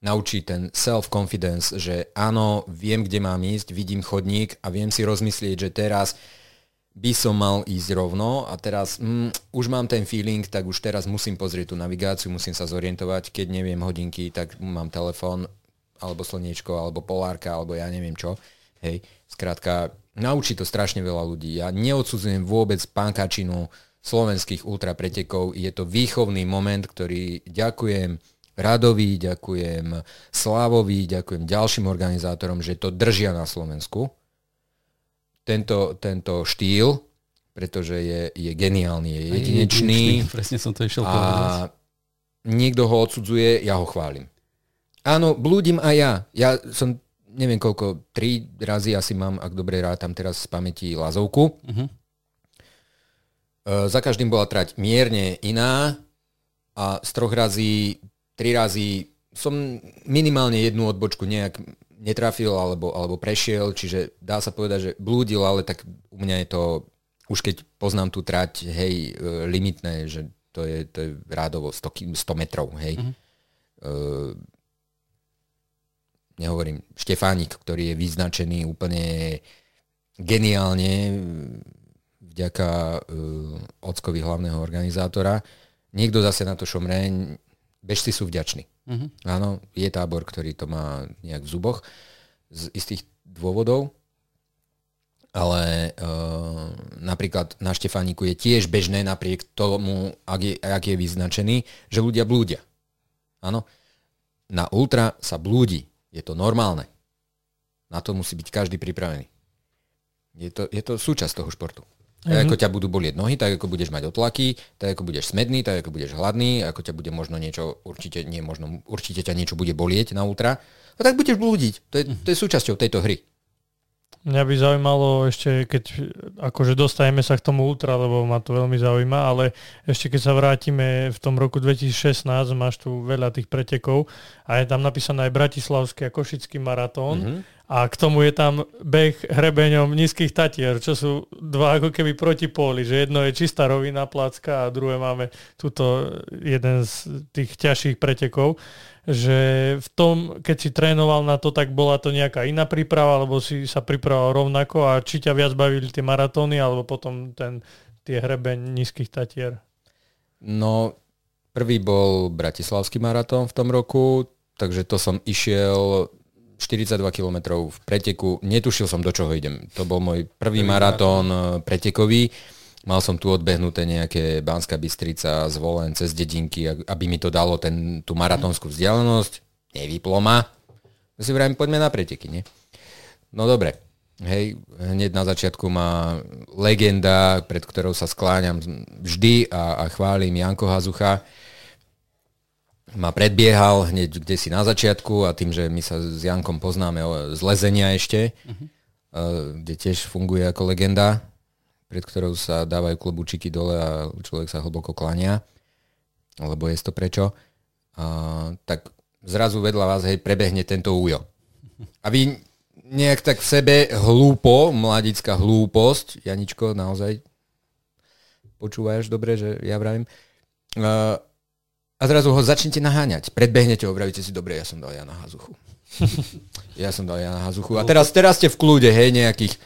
Naučí ten self-confidence, že áno, viem, kde mám ísť, vidím chodník a viem si rozmyslieť, že teraz by som mal ísť rovno a teraz mm, už mám ten feeling, tak už teraz musím pozrieť tú navigáciu, musím sa zorientovať, keď neviem hodinky, tak mám telefón, alebo slniečko, alebo polárka, alebo ja neviem čo. Hej, skrátka, naučí to strašne veľa ľudí. Ja neodsudzujem vôbec pánkačinu slovenských ultrapretekov. Je to výchovný moment, ktorý ďakujem Radovi, ďakujem Slavovi, ďakujem ďalším organizátorom, že to držia na Slovensku tento, tento štýl, pretože je, je geniálny, je jedinečný
Presne som to išiel povedať.
a niekto ho odsudzuje, ja ho chválim. Áno, blúdim aj ja. Ja som, neviem koľko, tri razy asi mám, ak dobre rátam teraz z pamäti Lazovku.
Mhm.
E, Za každým bola trať mierne iná a z troch razy, tri razy som minimálne jednu odbočku nejak netrafil alebo, alebo prešiel, čiže dá sa povedať, že blúdil, ale tak u mňa je to, už keď poznám tú trať, hej, e, limitné, že to je, to je rádovo 100, ki- 100 metrov, hej.
Mhm.
Uh, nehovorím, Štefánik, ktorý je vyznačený úplne geniálne vďaka uh, ockovi hlavného organizátora. Niekto zase na to šomre, bežci sú vďační.
Mhm.
Áno, je tábor, ktorý to má nejak v zuboch z istých dôvodov, ale uh, napríklad na Štefániku je tiež bežné napriek tomu, ak je, ak je vyznačený, že ľudia blúdia. Áno, na ultra sa blúdi, je to normálne. Na to musí byť každý pripravený. Je to, je to súčasť toho športu. Tak ako ťa budú bolieť nohy, tak ako budeš mať otlaky, tak ako budeš smedný, tak ako budeš hladný, ako ťa bude možno niečo, určite, nie možno, určite ťa niečo bude bolieť na ultra, no tak budeš blúdiť. To je, to je súčasťou tejto hry.
Mňa by zaujímalo ešte, keď akože dostajeme sa k tomu ultra, lebo ma to veľmi zaujíma, ale ešte keď sa vrátime v tom roku 2016, máš tu veľa tých pretekov a je tam napísané aj Bratislavský a Košický maratón mm-hmm. a k tomu je tam beh hrebeňom nízkych tatier, čo sú dva ako keby protipóly, že jedno je čistá rovina placka a druhé máme tuto jeden z tých ťažších pretekov že v tom, keď si trénoval na to, tak bola to nejaká iná príprava, alebo si sa pripravoval rovnako a či ťa viac bavili tie maratóny, alebo potom ten, tie hrebeň nízkych tatier?
No, prvý bol Bratislavský maratón v tom roku, takže to som išiel 42 km v preteku. Netušil som, do čoho idem. To bol môj prvý maratón eh, pretekový. Mal som tu odbehnuté nejaké Banská Bystrica, zvolen cez dedinky, aby mi to dalo ten, tú maratónskú vzdialenosť. Nevyplo ma. Ja si vrajím, poďme na preteky, nie? No dobre. Hej, hneď na začiatku má legenda, pred ktorou sa skláňam vždy a, a chválim Janko Hazucha. Ma predbiehal hneď kde si na začiatku a tým, že my sa s Jankom poznáme z lezenia ešte, uh-huh. kde tiež funguje ako legenda, pred ktorou sa dávajú klobúčiky dole a človek sa hlboko klania, lebo je to prečo. A, tak zrazu vedľa vás hej, prebehne tento újo. A vy nejak tak v sebe hlúpo, mladická hlúposť, Janičko, naozaj počúvaš dobre, že ja vravím, uh, A zrazu ho začnete naháňať. Predbehnete ho, vravíte si, dobre, ja som dal Jana Hazuchu. ja som dal Jana Hazuchu. A teraz, teraz ste v kľude, hej, nejakých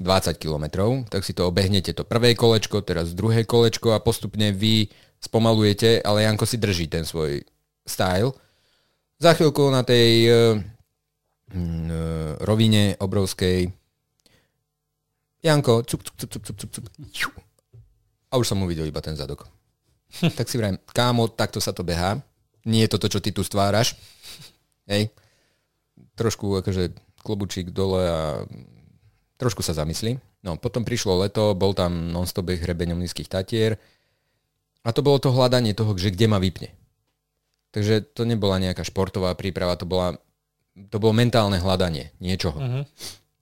20 kilometrov, tak si to obehnete to prvé kolečko, teraz druhé kolečko a postupne vy spomalujete, ale Janko si drží ten svoj style. Za chvíľku na tej uh, rovine obrovskej Janko, cup, cup, cup, cup, cup, cup, cup. A už som uvidel iba ten zadok. tak si vrajím, kámo, takto sa to behá. Nie je to to, čo ty tu stváraš. Hej. Trošku akože klobučík dole a trošku sa zamyslí. No, potom prišlo leto, bol tam non-stop hrebeňom nízkych tatier a to bolo to hľadanie toho, že kde ma vypne. Takže to nebola nejaká športová príprava, to, bola, to bolo mentálne hľadanie niečoho. Uh-huh.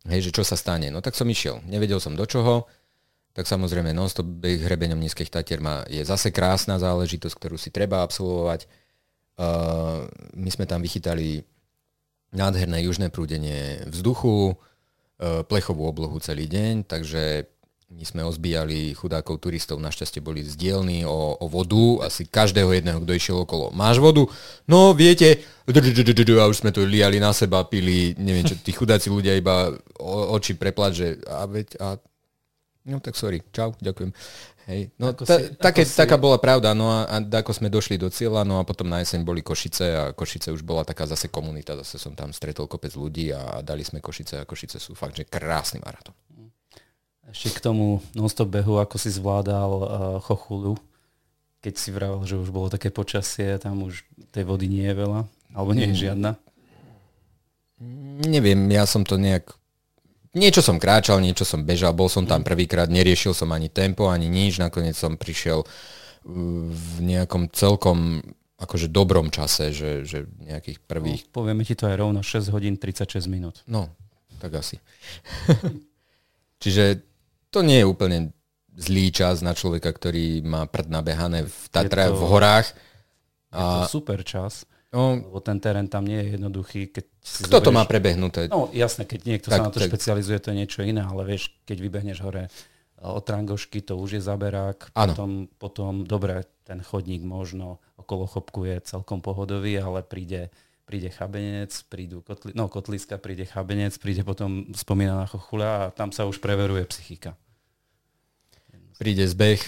Hej, že čo sa stane. No tak som išiel. Nevedel som do čoho. Tak samozrejme non-stop hrebeňom nízkych tatier má, je zase krásna záležitosť, ktorú si treba absolvovať. Uh, my sme tam vychytali nádherné južné prúdenie vzduchu, uh, plechovú oblohu celý deň, takže my sme ozbíjali chudákov turistov, našťastie boli zdielní o, o vodu, asi každého jedného, kto išiel okolo. Máš vodu? No, viete, a už sme to liali na seba, pili, neviem čo, tí chudáci ľudia iba oči preplať, že a veď, a No tak sorry, čau, ďakujem. Hej. No, ta, si, také, si... taká bola pravda, no a, a ako sme došli do cieľa, no a potom na jeseň boli Košice a Košice už bola taká zase komunita, zase som tam stretol kopec ľudí a dali sme Košice a Košice sú fakt, že krásny maratón.
Ešte k tomu non-stop behu, ako si zvládal uh, chochulu, keď si vravel, že už bolo také počasie, tam už tej vody nie je veľa, alebo nie je mm. žiadna?
Neviem, ja som to nejak... Niečo som kráčal, niečo som bežal, bol som tam mm. prvýkrát, neriešil som ani tempo, ani nič, nakoniec som prišiel uh, v nejakom celkom akože dobrom čase, že, že nejakých prvých...
No, povieme ti to aj rovno, 6 hodín 36 minút.
No, tak asi. Čiže to nie je úplne zlý čas na človeka, ktorý má prd nabehané v Tatra, to, v horách.
A... Je to super čas. No, lebo ten terén tam nie je jednoduchý. Keď
si kto zoberieš... to má prebehnuté?
No jasné, keď niekto tak, sa na to tak... špecializuje, to je niečo iné, ale vieš, keď vybehneš hore od Trangošky, to už je zaberák. Potom, potom, dobre, ten chodník možno okolo chopku je celkom pohodový, ale príde príde chabenec, prídu kotli, no, kotliska, príde chabenec, príde potom spomínaná chochula a tam sa už preveruje psychika.
Príde zbeh,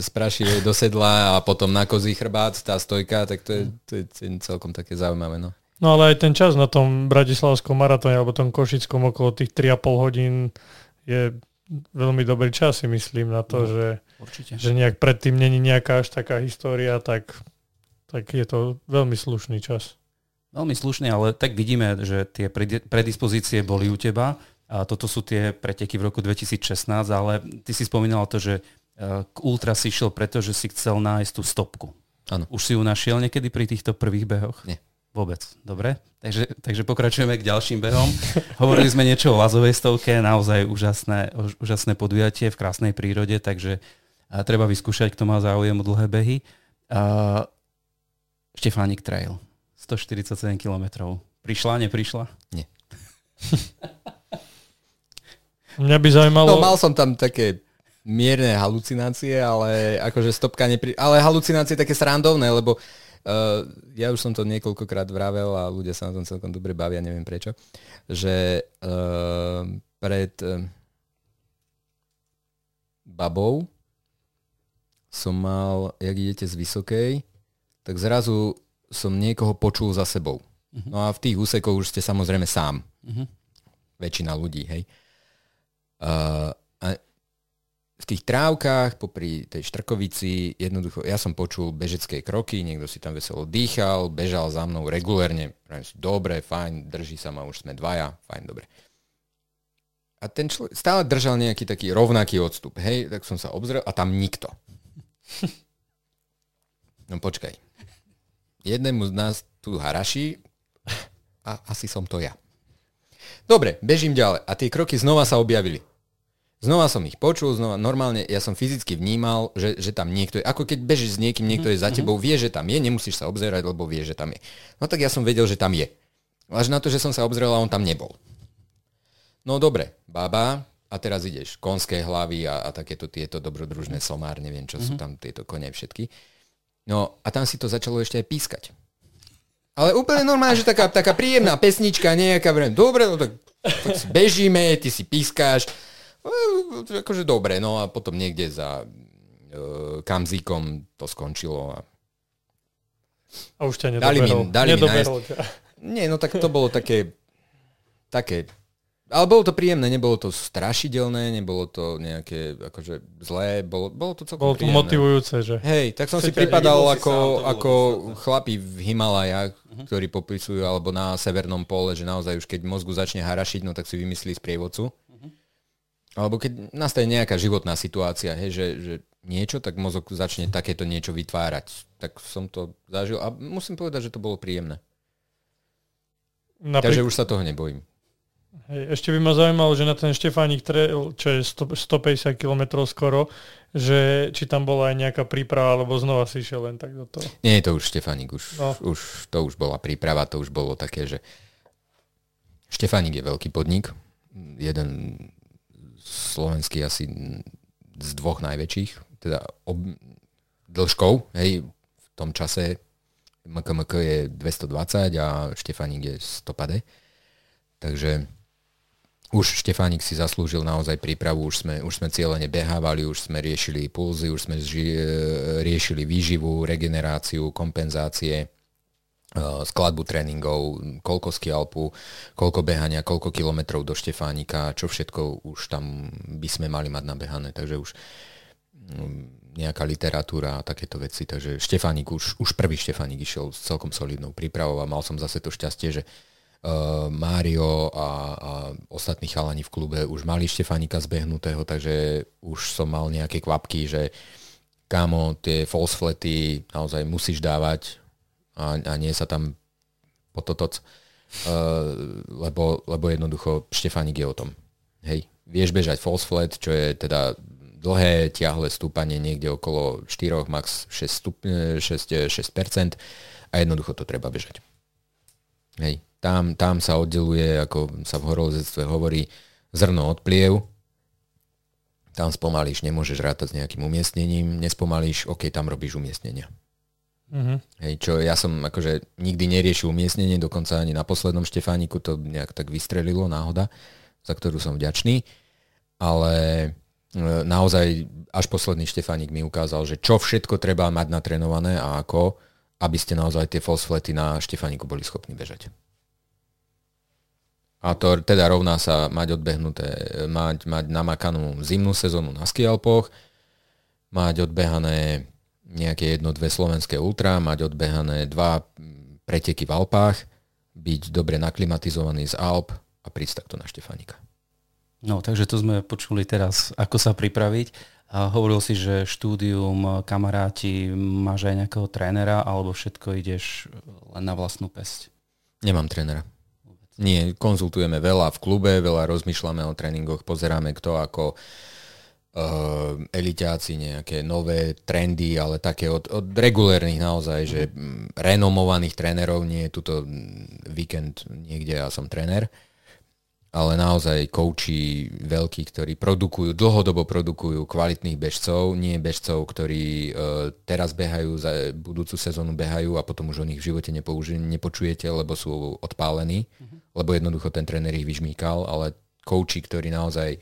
spraší do sedla a potom na kozí chrbát, tá stojka, tak to je, to je celkom také zaujímavé. No.
no ale aj ten čas na tom Bratislavskom maratóne alebo tom Košickom okolo tých 3,5 hodín je veľmi dobrý čas, si myslím, na to, no, že, určite. že nejak predtým není nejaká až taká história, tak tak je to veľmi slušný čas.
Veľmi slušný, ale tak vidíme, že tie predispozície boli u teba a toto sú tie preteky v roku 2016, ale ty si spomínal to, že k Ultra si šiel preto, že si chcel nájsť tú stopku.
Áno.
Už si ju našiel niekedy pri týchto prvých behoch?
Nie.
Vôbec. Dobre. Takže, takže pokračujeme k ďalším behom. Hovorili sme niečo o lazovej stovke, naozaj úžasné, úžasné podujatie v krásnej prírode, takže treba vyskúšať, kto má záujem o dlhé behy. Štefánik Trail. 147 km. Prišla, neprišla?
Nie.
Mňa by zaujímalo...
No mal som tam také mierne halucinácie, ale akože stopka nepri... Ale halucinácie také srandovné, lebo uh, ja už som to niekoľkokrát vravel a ľudia sa na tom celkom dobre bavia, neviem prečo, že uh, pred uh, babou som mal, jak idete z Vysokej, tak zrazu som niekoho počul za sebou. Uh-huh. No a v tých úsekoch už ste samozrejme sám. Uh-huh. Väčšina ľudí, hej. Uh, v tých trávkach, popri tej štrkovici, jednoducho, ja som počul bežecké kroky, niekto si tam veselo dýchal, bežal za mnou regulérne. Dobre, fajn, drží sa ma, už sme dvaja, fajn, dobre. A ten človek stále držal nejaký taký rovnaký odstup, hej, tak som sa obzrel a tam nikto. No počkaj, jednému z nás tu haraší a asi som to ja. Dobre, bežím ďalej. A tie kroky znova sa objavili. Znova som ich počul, znova normálne, ja som fyzicky vnímal, že, že tam niekto je, ako keď bežíš s niekým, niekto je za mhm, tebou, mhm. vie, že tam je, nemusíš sa obzerať, lebo vie, že tam je. No tak ja som vedel, že tam je. Až na to, že som sa obzrel a on tam nebol. No dobre, baba, a teraz ideš, konské hlavy a, a takéto tieto dobrodružné somár, neviem, čo mm-hmm. sú tam tieto kone všetky. No a tam si to začalo ešte aj pískať. Ale úplne normálne, že taká, taká príjemná pesnička, nejaká, vrem, dobre, no tak, tak bežíme, ty si pískáš, akože dobre, no a potom niekde za uh, kamzíkom to skončilo. A,
a už ťa nedobehol. Dali mi,
dali mi nájsť. Nie, no tak to bolo také, také ale bolo to príjemné, nebolo to strašidelné, nebolo to nejaké akože zlé, bolo, bolo to celkom
Bolo
to
motivujúce, že?
Hej, tak som si pripadal ako, ako chlapi v Himalajách, uh-huh. ktorí popisujú, alebo na severnom pole, že naozaj už keď mozgu začne harašiť, no tak si vymyslí sprievodcu. Alebo keď nastane nejaká životná situácia, hej, že, že niečo, tak mozog začne takéto niečo vytvárať. Tak som to zažil a musím povedať, že to bolo príjemné. Napríklad... Takže už sa toho nebojím.
Hej, ešte by ma zaujímalo, že na ten Štefánik trail, čo je 100, 150 km skoro, že či tam bola aj nejaká príprava, alebo znova si išiel len tak do toho.
Nie je to už Štefánik, už, no. už, to už bola príprava, to už bolo také, že Štefánik je veľký podnik, jeden slovenský asi z dvoch najväčších, teda ob, dĺžkou, hej, v tom čase MKMK je 220 a Štefánik je 100 Takže už Štefánik si zaslúžil naozaj prípravu, už sme, už sme cieľene behávali, už sme riešili pulzy, už sme ži, riešili výživu, regeneráciu, kompenzácie, skladbu tréningov, koľko skialpu, koľko behania, koľko kilometrov do Štefánika, čo všetko už tam by sme mali mať nabehané, takže už mm, nejaká literatúra a takéto veci. Takže Štefánik už, už prvý Štefánik išiel s celkom solidnou prípravou a mal som zase to šťastie, že uh, Mário a, a ostatní chalani v klube už mali Štefanika zbehnutého, takže už som mal nejaké kvapky, že kámo, tie false flety naozaj musíš dávať a, a nie sa tam pototoc, uh, lebo, lebo jednoducho Štefanik je o tom. Hej, vieš bežať false flat, čo je teda dlhé, tiahle stúpanie niekde okolo 4, max 6, stup, 6, 6% a jednoducho to treba bežať. Hej, tam, tam sa oddeluje, ako sa v horolezectve hovorí, zrno od pliev. Tam spomalíš, nemôžeš rátať s nejakým umiestnením, nespomalíš, OK, tam robíš umiestnenia. Uh-huh. Hej, čo ja som akože nikdy neriešil umiestnenie, dokonca ani na poslednom Štefániku to nejak tak vystrelilo, náhoda, za ktorú som vďačný. Ale e, naozaj až posledný Štefánik mi ukázal, že čo všetko treba mať natrenované a ako, aby ste naozaj tie false flety na Štefániku boli schopní bežať. A to teda rovná sa mať odbehnuté, mať, mať namakanú zimnú sezónu na skialpoch, mať odbehané nejaké jedno, dve slovenské ultra, mať odbehané dva preteky v Alpách, byť dobre naklimatizovaný z Alp a prísť takto na Štefanika.
No, takže to sme počuli teraz, ako sa pripraviť. A hovoril si, že štúdium, kamaráti, máš aj nejakého trénera, alebo všetko ideš len na vlastnú pesť?
Nemám trénera. Nie, konzultujeme veľa v klube, veľa rozmýšľame o tréningoch, pozeráme kto ako uh, elitáci, nejaké nové trendy, ale také od, od regulérnych naozaj, že mm, renomovaných trénerov, nie je tuto víkend niekde, ja som tréner, ale naozaj kouči veľkí, ktorí produkujú, dlhodobo produkujú kvalitných bežcov, nie bežcov, ktorí uh, teraz behajú, za budúcu sezónu behajú a potom už o nich v živote nepouži- nepočujete, lebo sú odpálení, uh-huh. lebo jednoducho ten tréner ich vyžmýkal, ale kouči, ktorí naozaj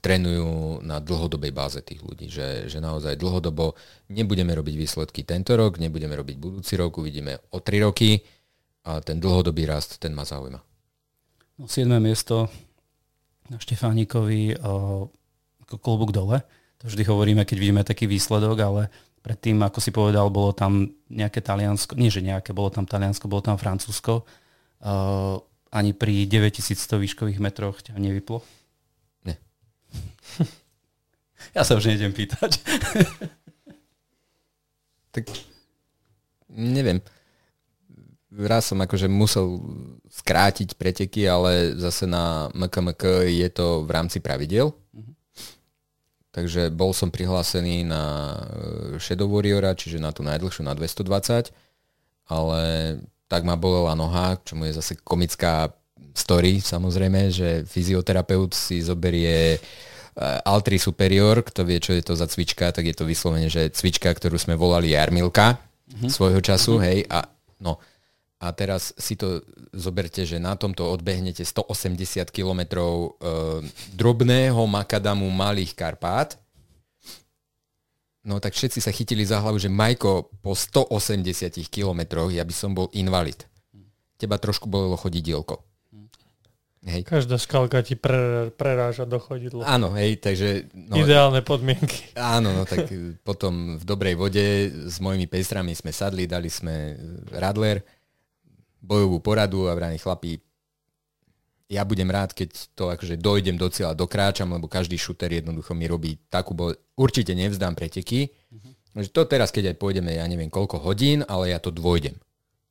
trénujú na dlhodobej báze tých ľudí, že, že naozaj dlhodobo nebudeme robiť výsledky tento rok, nebudeme robiť budúci rok, uvidíme o tri roky a ten dlhodobý rast, ten ma zaujíma.
No, 7. miesto na Štefánikovi ako klobúk dole. To vždy hovoríme, keď vidíme taký výsledok, ale predtým, ako si povedal, bolo tam nejaké Taliansko, nie že nejaké, bolo tam Taliansko, bolo tam Francúzsko. Uh, ani pri 9100 výškových metroch ťa nevyplo? Ja sa už nejdem pýtať.
tak neviem raz som akože musel skrátiť preteky, ale zase na MKMK je to v rámci pravidel. Mm-hmm. Takže bol som prihlásený na e, Shadow Warriora, čiže na tú najdlhšiu na 220, ale tak ma bolela noha, čo mu je zase komická story samozrejme, že fyzioterapeut si zoberie Altri Superior, kto vie, čo je to za cvička, tak je to vyslovene, že cvička, ktorú sme volali Jarmilka, mm-hmm. svojho času, mm-hmm. hej, a no, a teraz si to zoberte, že na tomto odbehnete 180 km e, drobného makadamu malých Karpát. No tak všetci sa chytili za hlavu, že Majko, po 180 km ja by som bol invalid. Teba trošku bolelo chodiť dielko.
Hej. Každá skalka ti pre, preráža do chodidla.
Áno, hej, takže...
No, Ideálne podmienky.
Áno, no tak potom v dobrej vode s mojimi pestrami sme sadli, dali sme radler, bojovú poradu a vrani chlapí, ja budem rád, keď to akože dojdem do cieľa, dokráčam, lebo každý šuter jednoducho mi robí takú, bo určite nevzdám preteky. Mm-hmm. To teraz, keď aj pôjdeme, ja neviem koľko hodín, ale ja to dvojdem.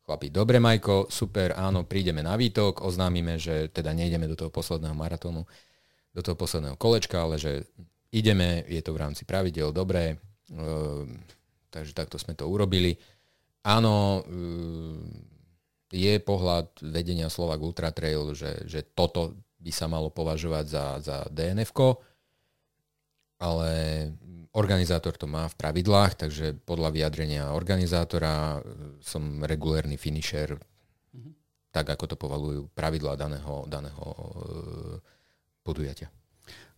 Chlapi, dobre Majko, super, áno, prídeme na výtok, oznámime, že teda nejdeme do toho posledného maratónu, do toho posledného kolečka, ale že ideme, je to v rámci pravidel, dobré, uh, takže takto sme to urobili. Áno, uh, je pohľad vedenia Slovak Ultra Trail, že, že toto by sa malo považovať za, za dnf ale organizátor to má v pravidlách, takže podľa vyjadrenia organizátora e, som regulérny finisher, mm-hmm. tak ako to povalujú pravidlá daného, daného e, podujatia.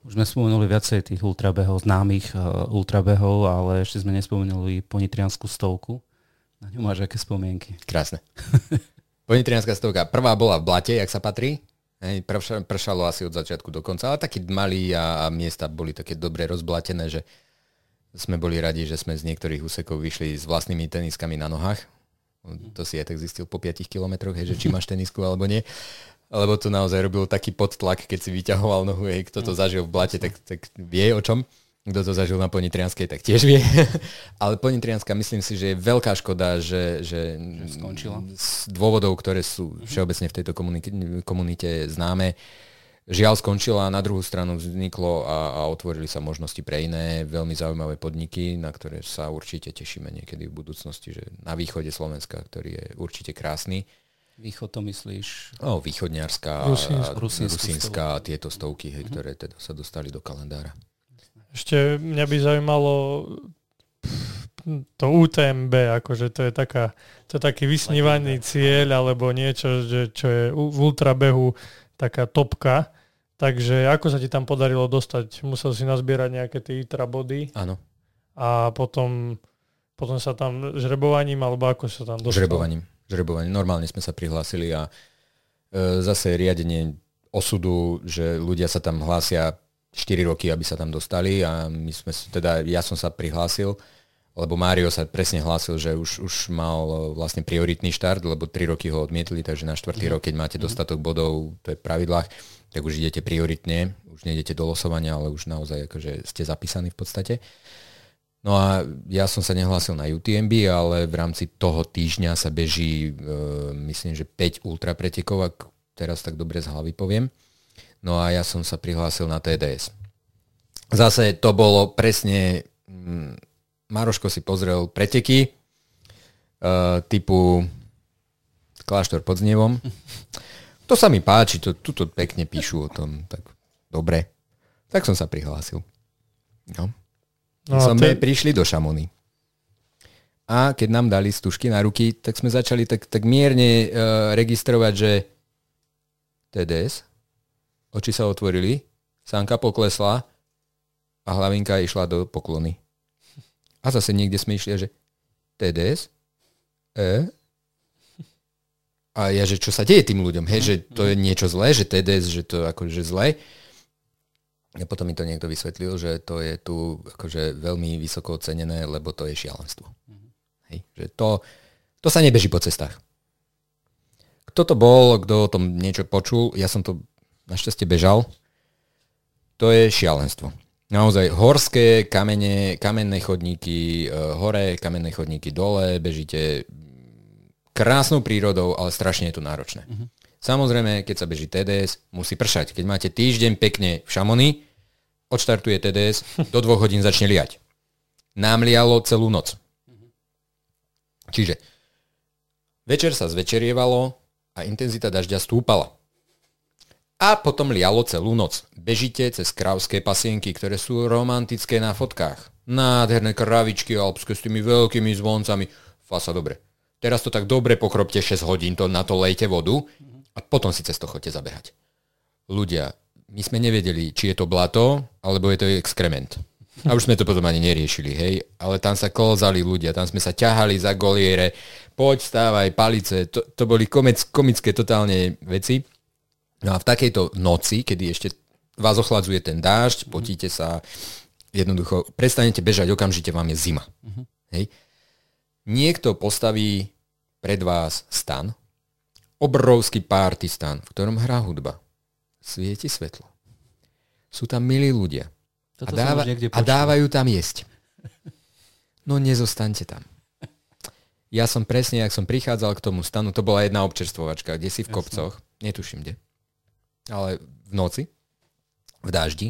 Už sme spomenuli viacej tých ultrabehov, známych uh, ultrabehov, ale ešte sme nespomenuli ponitrianskú stovku. Na ňu máš aké spomienky?
Krásne. Ponitrianská stovka. Prvá bola v Blate, jak sa patrí. Hej, prša, pršalo asi od začiatku do konca, ale takí malí a, a miesta boli také dobre rozblatené, že sme boli radi, že sme z niektorých úsekov vyšli s vlastnými teniskami na nohách. To si aj tak zistil po 5 kilometroch, že či máš tenisku alebo nie. Lebo to naozaj robil taký podtlak, keď si vyťahoval nohu, hej, kto to zažil v blate, tak, tak vie o čom kto to zažil na Ponitrianskej, tak tiež vie. Ale Ponitrianska myslím si, že je veľká škoda, že, že,
skončila.
z dôvodov, ktoré sú všeobecne v tejto komunite, komunite známe, žiaľ skončila. Na druhú stranu vzniklo a, a otvorili sa možnosti pre iné veľmi zaujímavé podniky, na ktoré sa určite tešíme niekedy v budúcnosti, že na východe Slovenska, ktorý je určite krásny.
Východ to myslíš?
No, východňarská, rusínska, tieto stovky, hej, uh-huh. ktoré teda sa dostali do kalendára.
Ešte mňa by zaujímalo to UTMB, akože to je, taká, to je taký vysnívaný cieľ alebo niečo, že, čo je v ultrabehu taká topka. Takže ako sa ti tam podarilo dostať? Musel si nazbierať nejaké tie ITRA body?
Áno.
A potom, potom sa tam žrebovaním, alebo ako sa tam dostal?
Žrebovaním. Žrebovaním. Normálne sme sa prihlásili a e, zase riadenie osudu, že ľudia sa tam hlásia 4 roky, aby sa tam dostali a my sme, teda ja som sa prihlásil, lebo Mário sa presne hlásil, že už, už mal vlastne prioritný štart, lebo 3 roky ho odmietli, takže na 4. Mm. rok, keď máte mhm. dostatok bodov, to je v pravidlách, tak už idete prioritne, už nejdete do losovania, ale už naozaj akože ste zapísaní v podstate. No a ja som sa nehlásil na UTMB, ale v rámci toho týždňa sa beží, e, myslím, že 5 ultra pretekov, ak teraz tak dobre z hlavy poviem. No a ja som sa prihlásil na TDS. Zase to bolo presne, mm, Maroško si pozrel preteky uh, typu Kláštor pod Znievom. To sa mi páči, to, tuto pekne píšu o tom, tak dobre. Tak som sa prihlásil. No. No sme te... prišli do Šamony. A keď nám dali stužky na ruky, tak sme začali tak, tak mierne uh, registrovať, že TDS, oči sa otvorili, sánka poklesla a hlavinka išla do poklony. A zase niekde sme išli, že TDS? E? A ja, že čo sa deje tým ľuďom? Hej, že to je niečo zlé, že TDS, že to akože zlé. A potom mi to niekto vysvetlil, že to je tu akože veľmi vysoko ocenené, lebo to je šialenstvo. Hej, že to, to sa nebeží po cestách. Kto to bol, kto o tom niečo počul, ja som to našťastie bežal, to je šialenstvo. Naozaj horské kamene, kamenné chodníky, e, hore, kamenné chodníky dole, bežíte krásnou prírodou, ale strašne je to náročné. Uh-huh. Samozrejme, keď sa beží TDS, musí pršať. Keď máte týždeň pekne v Šamony, odštartuje TDS, do dvoch hodín začne liať. Nám lialo celú noc. Uh-huh. Čiže večer sa zvečerievalo a intenzita dažďa stúpala a potom lialo celú noc. Bežíte cez krávské pasienky, ktoré sú romantické na fotkách. Nádherné kravičky alpské s tými veľkými zvoncami. fasa dobre. Teraz to tak dobre pokropte 6 hodín, to na to lejte vodu a potom si cez to chodte zabehať. Ľudia, my sme nevedeli, či je to blato, alebo je to exkrement. A už sme to potom ani neriešili, hej. Ale tam sa kolzali ľudia, tam sme sa ťahali za goliere, poď, stávaj, palice, to, to boli komec, komické totálne veci. No a v takejto noci, kedy ešte vás ochladzuje ten dážď, potíte sa, jednoducho prestanete bežať, okamžite vám je zima. Uh-huh. Hej. Niekto postaví pred vás stan, obrovský party stan, v ktorom hrá hudba. Svieti svetlo. Sú tam milí ľudia. a, dáva, a dávajú tam jesť. No nezostaňte tam. Ja som presne, ak som prichádzal k tomu stanu, to bola jedna občerstvovačka, kde si v kopcoch, netuším kde, ale v noci, v daždi.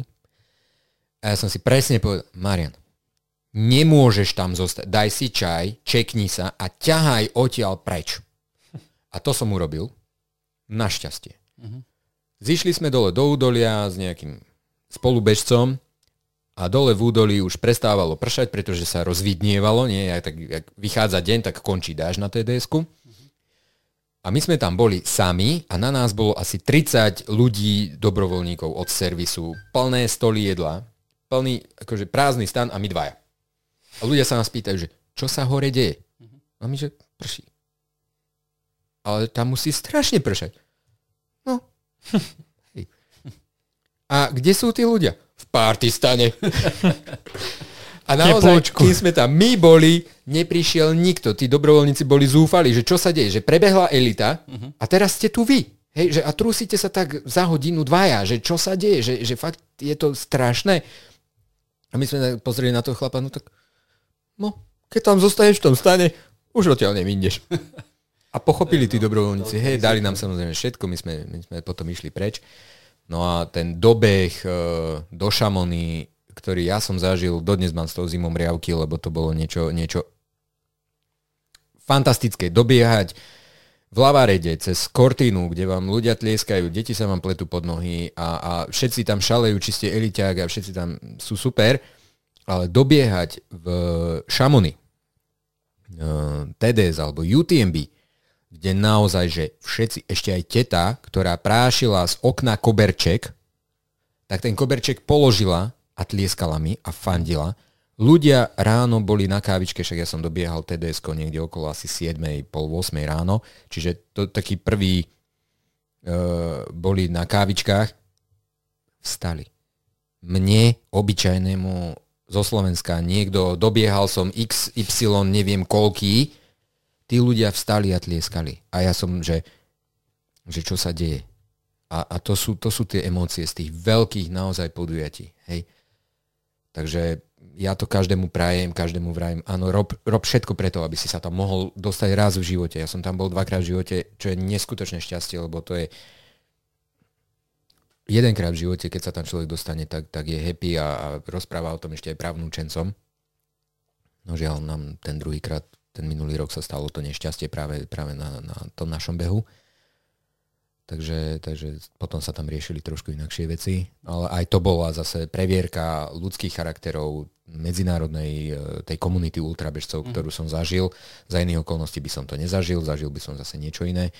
A ja som si presne povedal, Marian, nemôžeš tam zostať, daj si čaj, čekni sa a ťahaj odtiaľ preč. A to som urobil, našťastie. Uh-huh. Zišli sme dole do údolia s nejakým spolubežcom a dole v údolí už prestávalo pršať, pretože sa rozvidnievalo, nie, tak jak vychádza deň, tak končí dáž na TDS-ku. A my sme tam boli sami a na nás bolo asi 30 ľudí, dobrovoľníkov od servisu, plné stoly jedla, plný, akože prázdny stan a my dvaja. A ľudia sa nás pýtajú, že čo sa hore deje? A my, že prší. Ale tam musí strašne pršať. No. A kde sú tí ľudia? v partystane. A naozaj, kým sme tam my boli, neprišiel nikto. Tí dobrovoľníci boli zúfali, že čo sa deje, že prebehla elita a teraz ste tu vy. Hej, že a trúsite sa tak za hodinu dvaja, že čo sa deje, že, že fakt je to strašné. A my sme pozreli na toho chlapa, no tak, no, keď tam zostaneš v tom stane, už odtiaľ nemindeš. A pochopili tí dobrovoľníci, hej, dali nám samozrejme všetko, my sme, my sme potom išli preč. No a ten dobeh e, do Šamony, ktorý ja som zažil, dodnes mám s tou zimom riavky, lebo to bolo niečo, niečo fantastické. Dobiehať v Lavarede cez Kortínu, kde vám ľudia tlieskajú, deti sa vám pletú pod nohy a, a všetci tam šalejú, či ste eliťák a všetci tam sú super, ale dobiehať v Šamony, e, TDS alebo UTMB, kde naozaj, že všetci, ešte aj teta, ktorá prášila z okna koberček, tak ten koberček položila a tlieskala mi a fandila. Ľudia ráno boli na kávičke, však ja som dobiehal tds niekde okolo asi 7, pol 8 ráno, čiže to takí prví uh, boli na kávičkách, vstali. Mne, obyčajnému zo Slovenska, niekto, dobiehal som XY, neviem koľký, tí ľudia vstali a tlieskali. A ja som, že, že čo sa deje. A, a to, sú, to sú tie emócie z tých veľkých naozaj podujatí. Hej. Takže ja to každému prajem, každému vrajem, áno, rob, rob všetko preto, aby si sa tam mohol dostať raz v živote. Ja som tam bol dvakrát v živote, čo je neskutočné šťastie, lebo to je jedenkrát v živote, keď sa tam človek dostane, tak, tak je happy a, a rozpráva o tom ešte aj právnúčencom. No žiaľ, nám ten druhýkrát ten minulý rok sa stalo to nešťastie práve, práve na, na tom našom behu. Takže, takže potom sa tam riešili trošku inakšie veci. Ale aj to bola zase previerka ľudských charakterov medzinárodnej e, tej komunity ultrabežcov, mm. ktorú som zažil. Za iných okolností by som to nezažil, zažil by som zase niečo iné.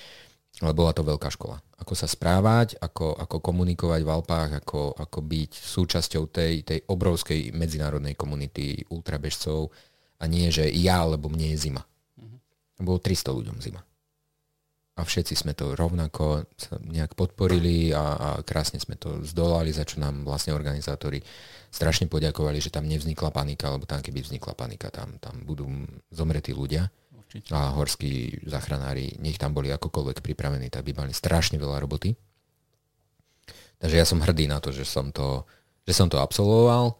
Ale bola to veľká škola. Ako sa správať, ako, ako komunikovať v Alpách, ako, ako byť súčasťou tej, tej obrovskej medzinárodnej komunity ultrabežcov, a nie, že ja, lebo mne je zima. Mm-hmm. Bolo 300 ľuďom zima. A všetci sme to rovnako sa nejak podporili a, a krásne sme to zdolali, za čo nám vlastne organizátori strašne poďakovali, že tam nevznikla panika, lebo tam keby vznikla panika, tam, tam budú zomretí ľudia. Určite. A horskí zachranári, nech tam boli akokoľvek pripravení, tak by mali strašne veľa roboty. Takže ja som hrdý na to, že som to, že som to absolvoval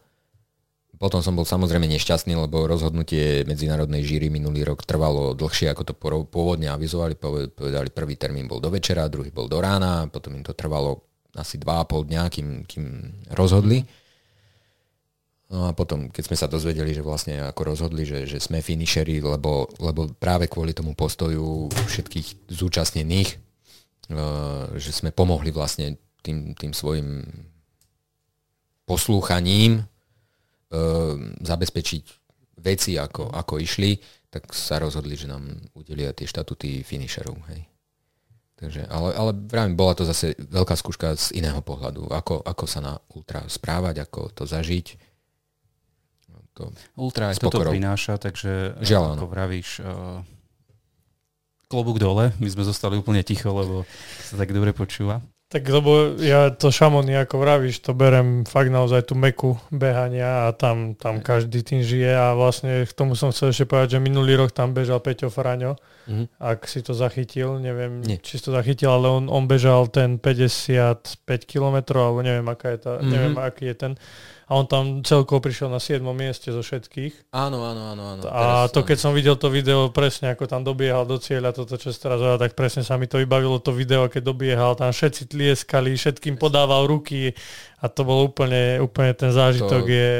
potom som bol samozrejme nešťastný, lebo rozhodnutie medzinárodnej žíry minulý rok trvalo dlhšie, ako to pôvodne avizovali. Povedali, prvý termín bol do večera, druhý bol do rána, potom im to trvalo asi 2,5 dňa, kým, kým rozhodli. No a potom, keď sme sa dozvedeli, že vlastne ako rozhodli, že, že sme finišeri, lebo, lebo práve kvôli tomu postoju všetkých zúčastnených, uh, že sme pomohli vlastne tým, tým svojim poslúchaním Ehm, zabezpečiť veci, ako, ako išli, tak sa rozhodli, že nám udelia tie štatuty finisherov. Hej. Takže, ale, ale vravím, bola to zase veľká skúška z iného pohľadu. Ako, ako sa na ultra správať, ako to zažiť.
To ultra aj toto prináša, takže
Žiaľ,
ako vravíš, uh, klobúk dole. My sme zostali úplne ticho, lebo sa tak dobre počúva.
Tak lebo ja to šamony, ako vravíš, to berem fakt naozaj tú meku behania a tam, tam každý tým žije a vlastne k tomu som chcel ešte povedať, že minulý rok tam bežal Peťo Fraňo, mm-hmm. ak si to zachytil, neviem, Nie. či si to zachytil, ale on, on bežal ten 55 km, alebo neviem, aká je tá, mm-hmm. neviem, aký je ten a on tam celkovo prišiel na 7. mieste zo všetkých.
Áno, áno, áno. áno.
A teraz, to, keď som videl to video presne, ako tam dobiehal do cieľa, toto čo teraz tak presne sa mi to vybavilo to video, keď dobiehal, tam všetci tlieskali, všetkým podával ruky a to bol úplne, úplne ten zážitok to, je,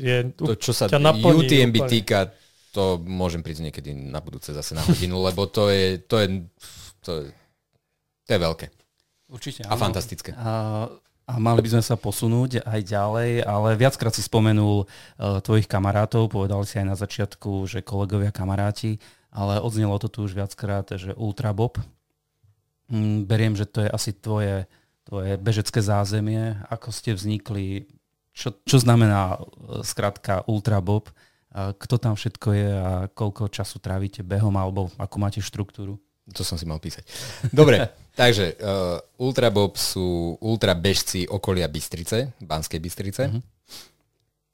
je
to, čo sa naplní, UTMB úplne. týka, to môžem prísť niekedy na budúce zase na hodinu, lebo to je, to je, to je, to je veľké.
Určite.
A áno. fantastické.
A a mali by sme sa posunúť aj ďalej, ale viackrát si spomenul uh, tvojich kamarátov, povedal si aj na začiatku, že kolegovia kamaráti, ale odznelo to tu už viackrát, že Ultra Bob. Mm, beriem, že to je asi tvoje, tvoje bežecké zázemie. Ako ste vznikli? Čo, čo znamená uh, skratka Ultra Bob? Uh, kto tam všetko je a koľko času trávite behom alebo ako máte štruktúru?
To som si mal písať. Dobre, takže uh, Ultrabob sú ultrabežci okolia Bystrice, Banskej Bystrice. Uh-huh.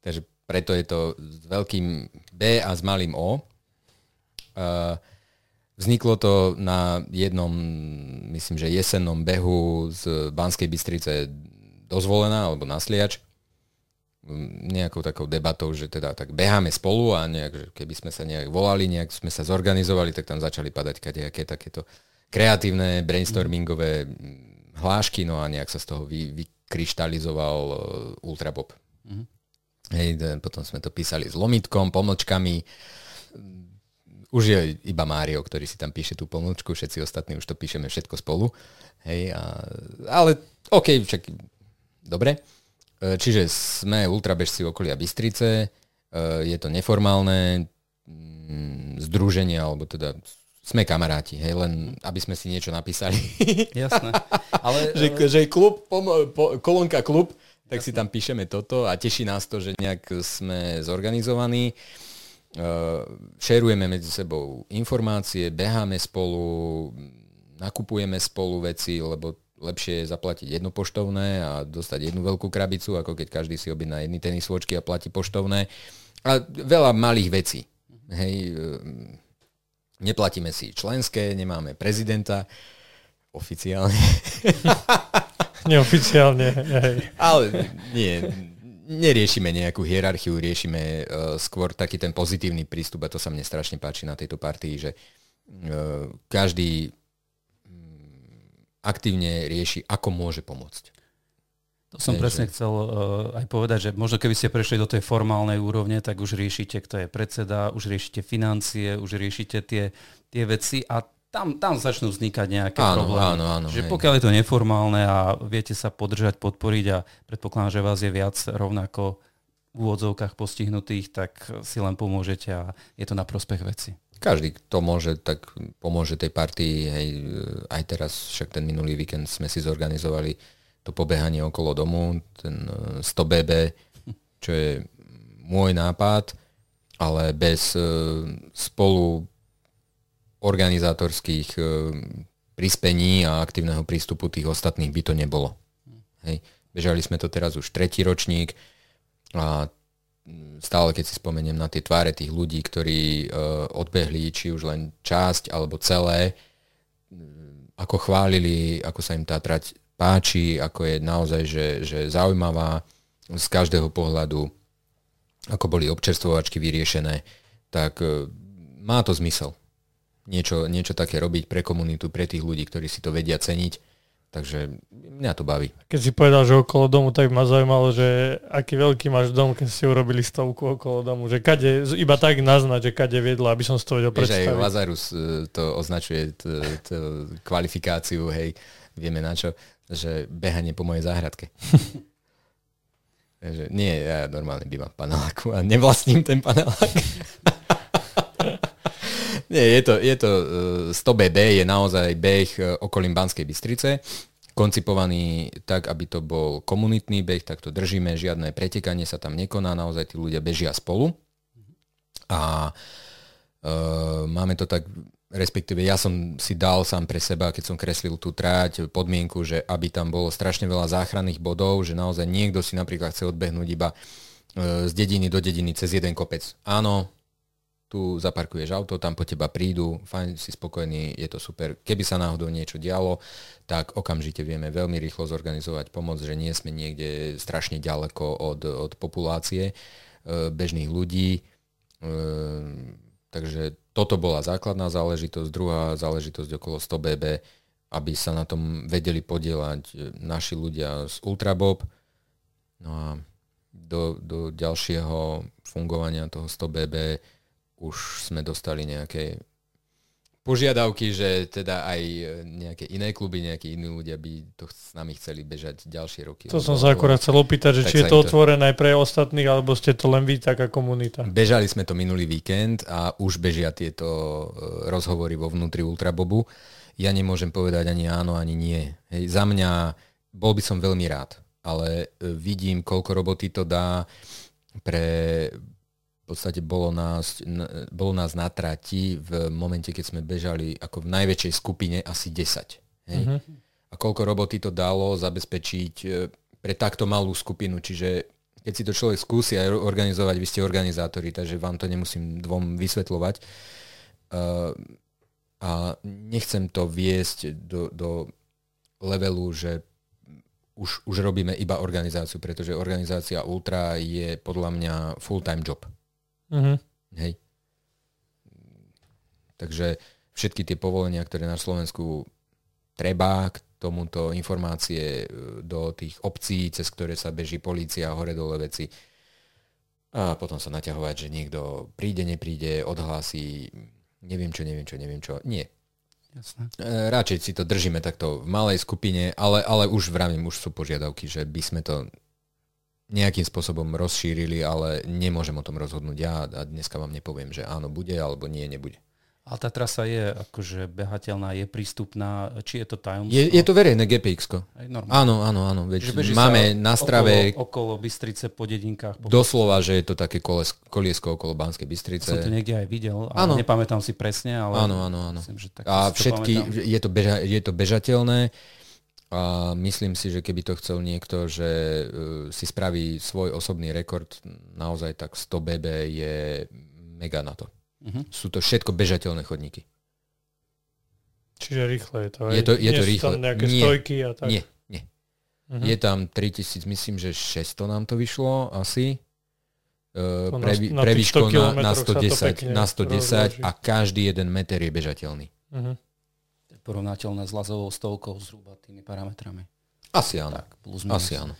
Takže preto je to s veľkým B a s malým O. Uh, vzniklo to na jednom, myslím, že jesennom behu z Banskej Bystrice dozvolená, alebo na Sliač nejakou takou debatou, že teda tak beháme spolu a nejak, že keby sme sa nejak volali, nejak sme sa zorganizovali, tak tam začali padať kadejaké takéto kreatívne brainstormingové hlášky, no a nejak sa z toho vy, vykryštalizoval uh, Ultrabob. Mm-hmm. Hej, potom sme to písali s lomitkom, pomlčkami. Už je iba Mário, ktorý si tam píše tú pomlčku, všetci ostatní už to píšeme všetko spolu. Hej, a, ale OK, však dobre. E, čiže sme ultrabežci okolia Bystrice, e, je to neformálne združenie, alebo teda sme kamaráti, hej, len aby sme si niečo napísali.
Jasné.
Ale, že, že klub, pom, po, kolónka klub, tak Jasné. si tam píšeme toto a teší nás to, že nejak sme zorganizovaní. Uh, šerujeme medzi sebou informácie, beháme spolu, nakupujeme spolu veci, lebo lepšie je zaplatiť jedno poštovné a dostať jednu veľkú krabicu, ako keď každý si objedná jedny tenis svočky a platí poštovné. A veľa malých vecí. Hej, ehm, neplatíme si členské, nemáme prezidenta oficiálne.
Neoficiálne, hej.
Ale nie, neriešime nejakú hierarchiu, riešime uh, skôr taký ten pozitívny prístup a to sa mne strašne páči na tejto partii, že uh, každý aktívne rieši, ako môže pomôcť.
To som Nie, presne že... chcel uh, aj povedať, že možno keby ste prešli do tej formálnej úrovne, tak už riešite, kto je predseda, už riešite financie, už riešite tie, tie veci a tam, tam začnú vznikať nejaké
áno,
problémy.
Áno, áno,
že hej. pokiaľ je to neformálne a viete sa podržať, podporiť a predpokladám, že vás je viac rovnako v úvodzovkách postihnutých, tak si len pomôžete a je to na prospech veci
každý, kto môže, tak pomôže tej partii. Hej, aj teraz, však ten minulý víkend sme si zorganizovali to pobehanie okolo domu, ten 100 e, BB, čo je môj nápad, ale bez e, spolu organizátorských e, prispení a aktívneho prístupu tých ostatných by to nebolo. Hej. Bežali sme to teraz už tretí ročník a stále keď si spomeniem na tie tváre tých ľudí, ktorí odbehli či už len časť alebo celé, ako chválili, ako sa im tá trať páči, ako je naozaj že, že zaujímavá z každého pohľadu, ako boli občerstvovačky vyriešené, tak uh, má to zmysel. Niečo, niečo také robiť pre komunitu, pre tých ľudí, ktorí si to vedia ceniť Takže mňa to baví.
Keď si povedal, že okolo domu, tak ma zaujímalo, že aký veľký máš dom, keď ste urobili stovku okolo domu. Že kade, iba tak naznať, že kade viedla, aby som si to vedel predstaviť.
Vieš, aj Lazarus e, to označuje t, t, kvalifikáciu, hej, vieme na čo, že behanie po mojej záhradke. Takže nie, ja normálne bývam v paneláku a nevlastním ten panelák. Nie, je to, je to 100BB, je naozaj beh okolím Banskej Bystrice, koncipovaný tak, aby to bol komunitný beh, tak to držíme, žiadne pretekanie sa tam nekoná, naozaj tí ľudia bežia spolu. A uh, máme to tak respektíve ja som si dal sám pre seba, keď som kreslil tú tráť, podmienku, že aby tam bolo strašne veľa záchranných bodov, že naozaj niekto si napríklad chce odbehnúť iba e, z dediny do dediny cez jeden kopec. Áno, tu zaparkuješ auto, tam po teba prídu, fajn, si spokojný, je to super. Keby sa náhodou niečo dialo, tak okamžite vieme veľmi rýchlo zorganizovať pomoc, že nie sme niekde strašne ďaleko od, od populácie e, bežných ľudí. E, takže toto bola základná záležitosť, druhá záležitosť okolo 100 BB, aby sa na tom vedeli podielať e, naši ľudia z Ultrabob. No a do, do ďalšieho fungovania toho 100 BB už sme dostali nejaké požiadavky, že teda aj e, nejaké iné kluby, nejakí iní ľudia by to s nami chceli bežať ďalšie roky.
To som sa akurát chcel opýtať, že či je to otvorené aj pre ostatných, alebo ste to len vy taká komunita.
Bežali sme to minulý víkend a už bežia tieto e, rozhovory vo vnútri Ultrabobu. Ja nemôžem povedať ani áno, ani nie. Hej, za mňa bol by som veľmi rád, ale e, vidím, koľko roboty to dá pre podstate bolo nás, bolo nás na trati v momente, keď sme bežali ako v najväčšej skupine asi 10. Hej? Uh-huh. A koľko roboty to dalo zabezpečiť e, pre takto malú skupinu, čiže keď si to človek skúsi aj organizovať, vy ste organizátori, takže vám to nemusím dvom vysvetľovať. Uh, a nechcem to viesť do, do levelu, že už, už robíme iba organizáciu, pretože organizácia Ultra je podľa mňa full-time job. Uh-huh. Hej. Takže všetky tie povolenia, ktoré na Slovensku treba, k tomuto informácie e, do tých obcí, cez ktoré sa beží polícia, hore dole veci. A potom sa naťahovať, že niekto príde, nepríde, odhlási, neviem čo, neviem čo, neviem čo. Nie. Jasné. E, radšej si to držíme takto v malej skupine, ale, ale už vravím, už sú požiadavky, že by sme to nejakým spôsobom rozšírili, ale nemôžem o tom rozhodnúť ja a dneska vám nepoviem, že áno, bude alebo nie, nebude.
Ale tá trasa je akože behateľná, je prístupná, či je to tajomstvo?
Je, je to verejné GPX. Áno, áno, áno. Veď máme na strave...
Okolo, okolo Bystrice, po dedinkách. Po
doslova, že je to také koles, koliesko okolo Banskej Bystrice.
Som to niekde aj videl, ale áno. nepamätám si presne, ale...
Áno, áno, áno. Myslím, že tak a všetky, je to, beža, je to bežateľné. A myslím si, že keby to chcel niekto, že uh, si spraví svoj osobný rekord, naozaj tak 100 BB je mega na to. Uh-huh. Sú to všetko bežateľné chodníky.
Čiže rýchle je to.
Je to, je to rýchle.
tam nejaké nie, stojky a tak?
Nie, nie. Uh-huh. Je tam 3000, myslím, že 600 nám to vyšlo asi. Uh, pre, na, pre výšku na, na 110, na 110 a každý jeden meter je bežateľný. Uh-huh
porovnateľné s lazovou stovkou zhruba tými parametrami.
Asi áno. Tak, plus minus. Asi áno.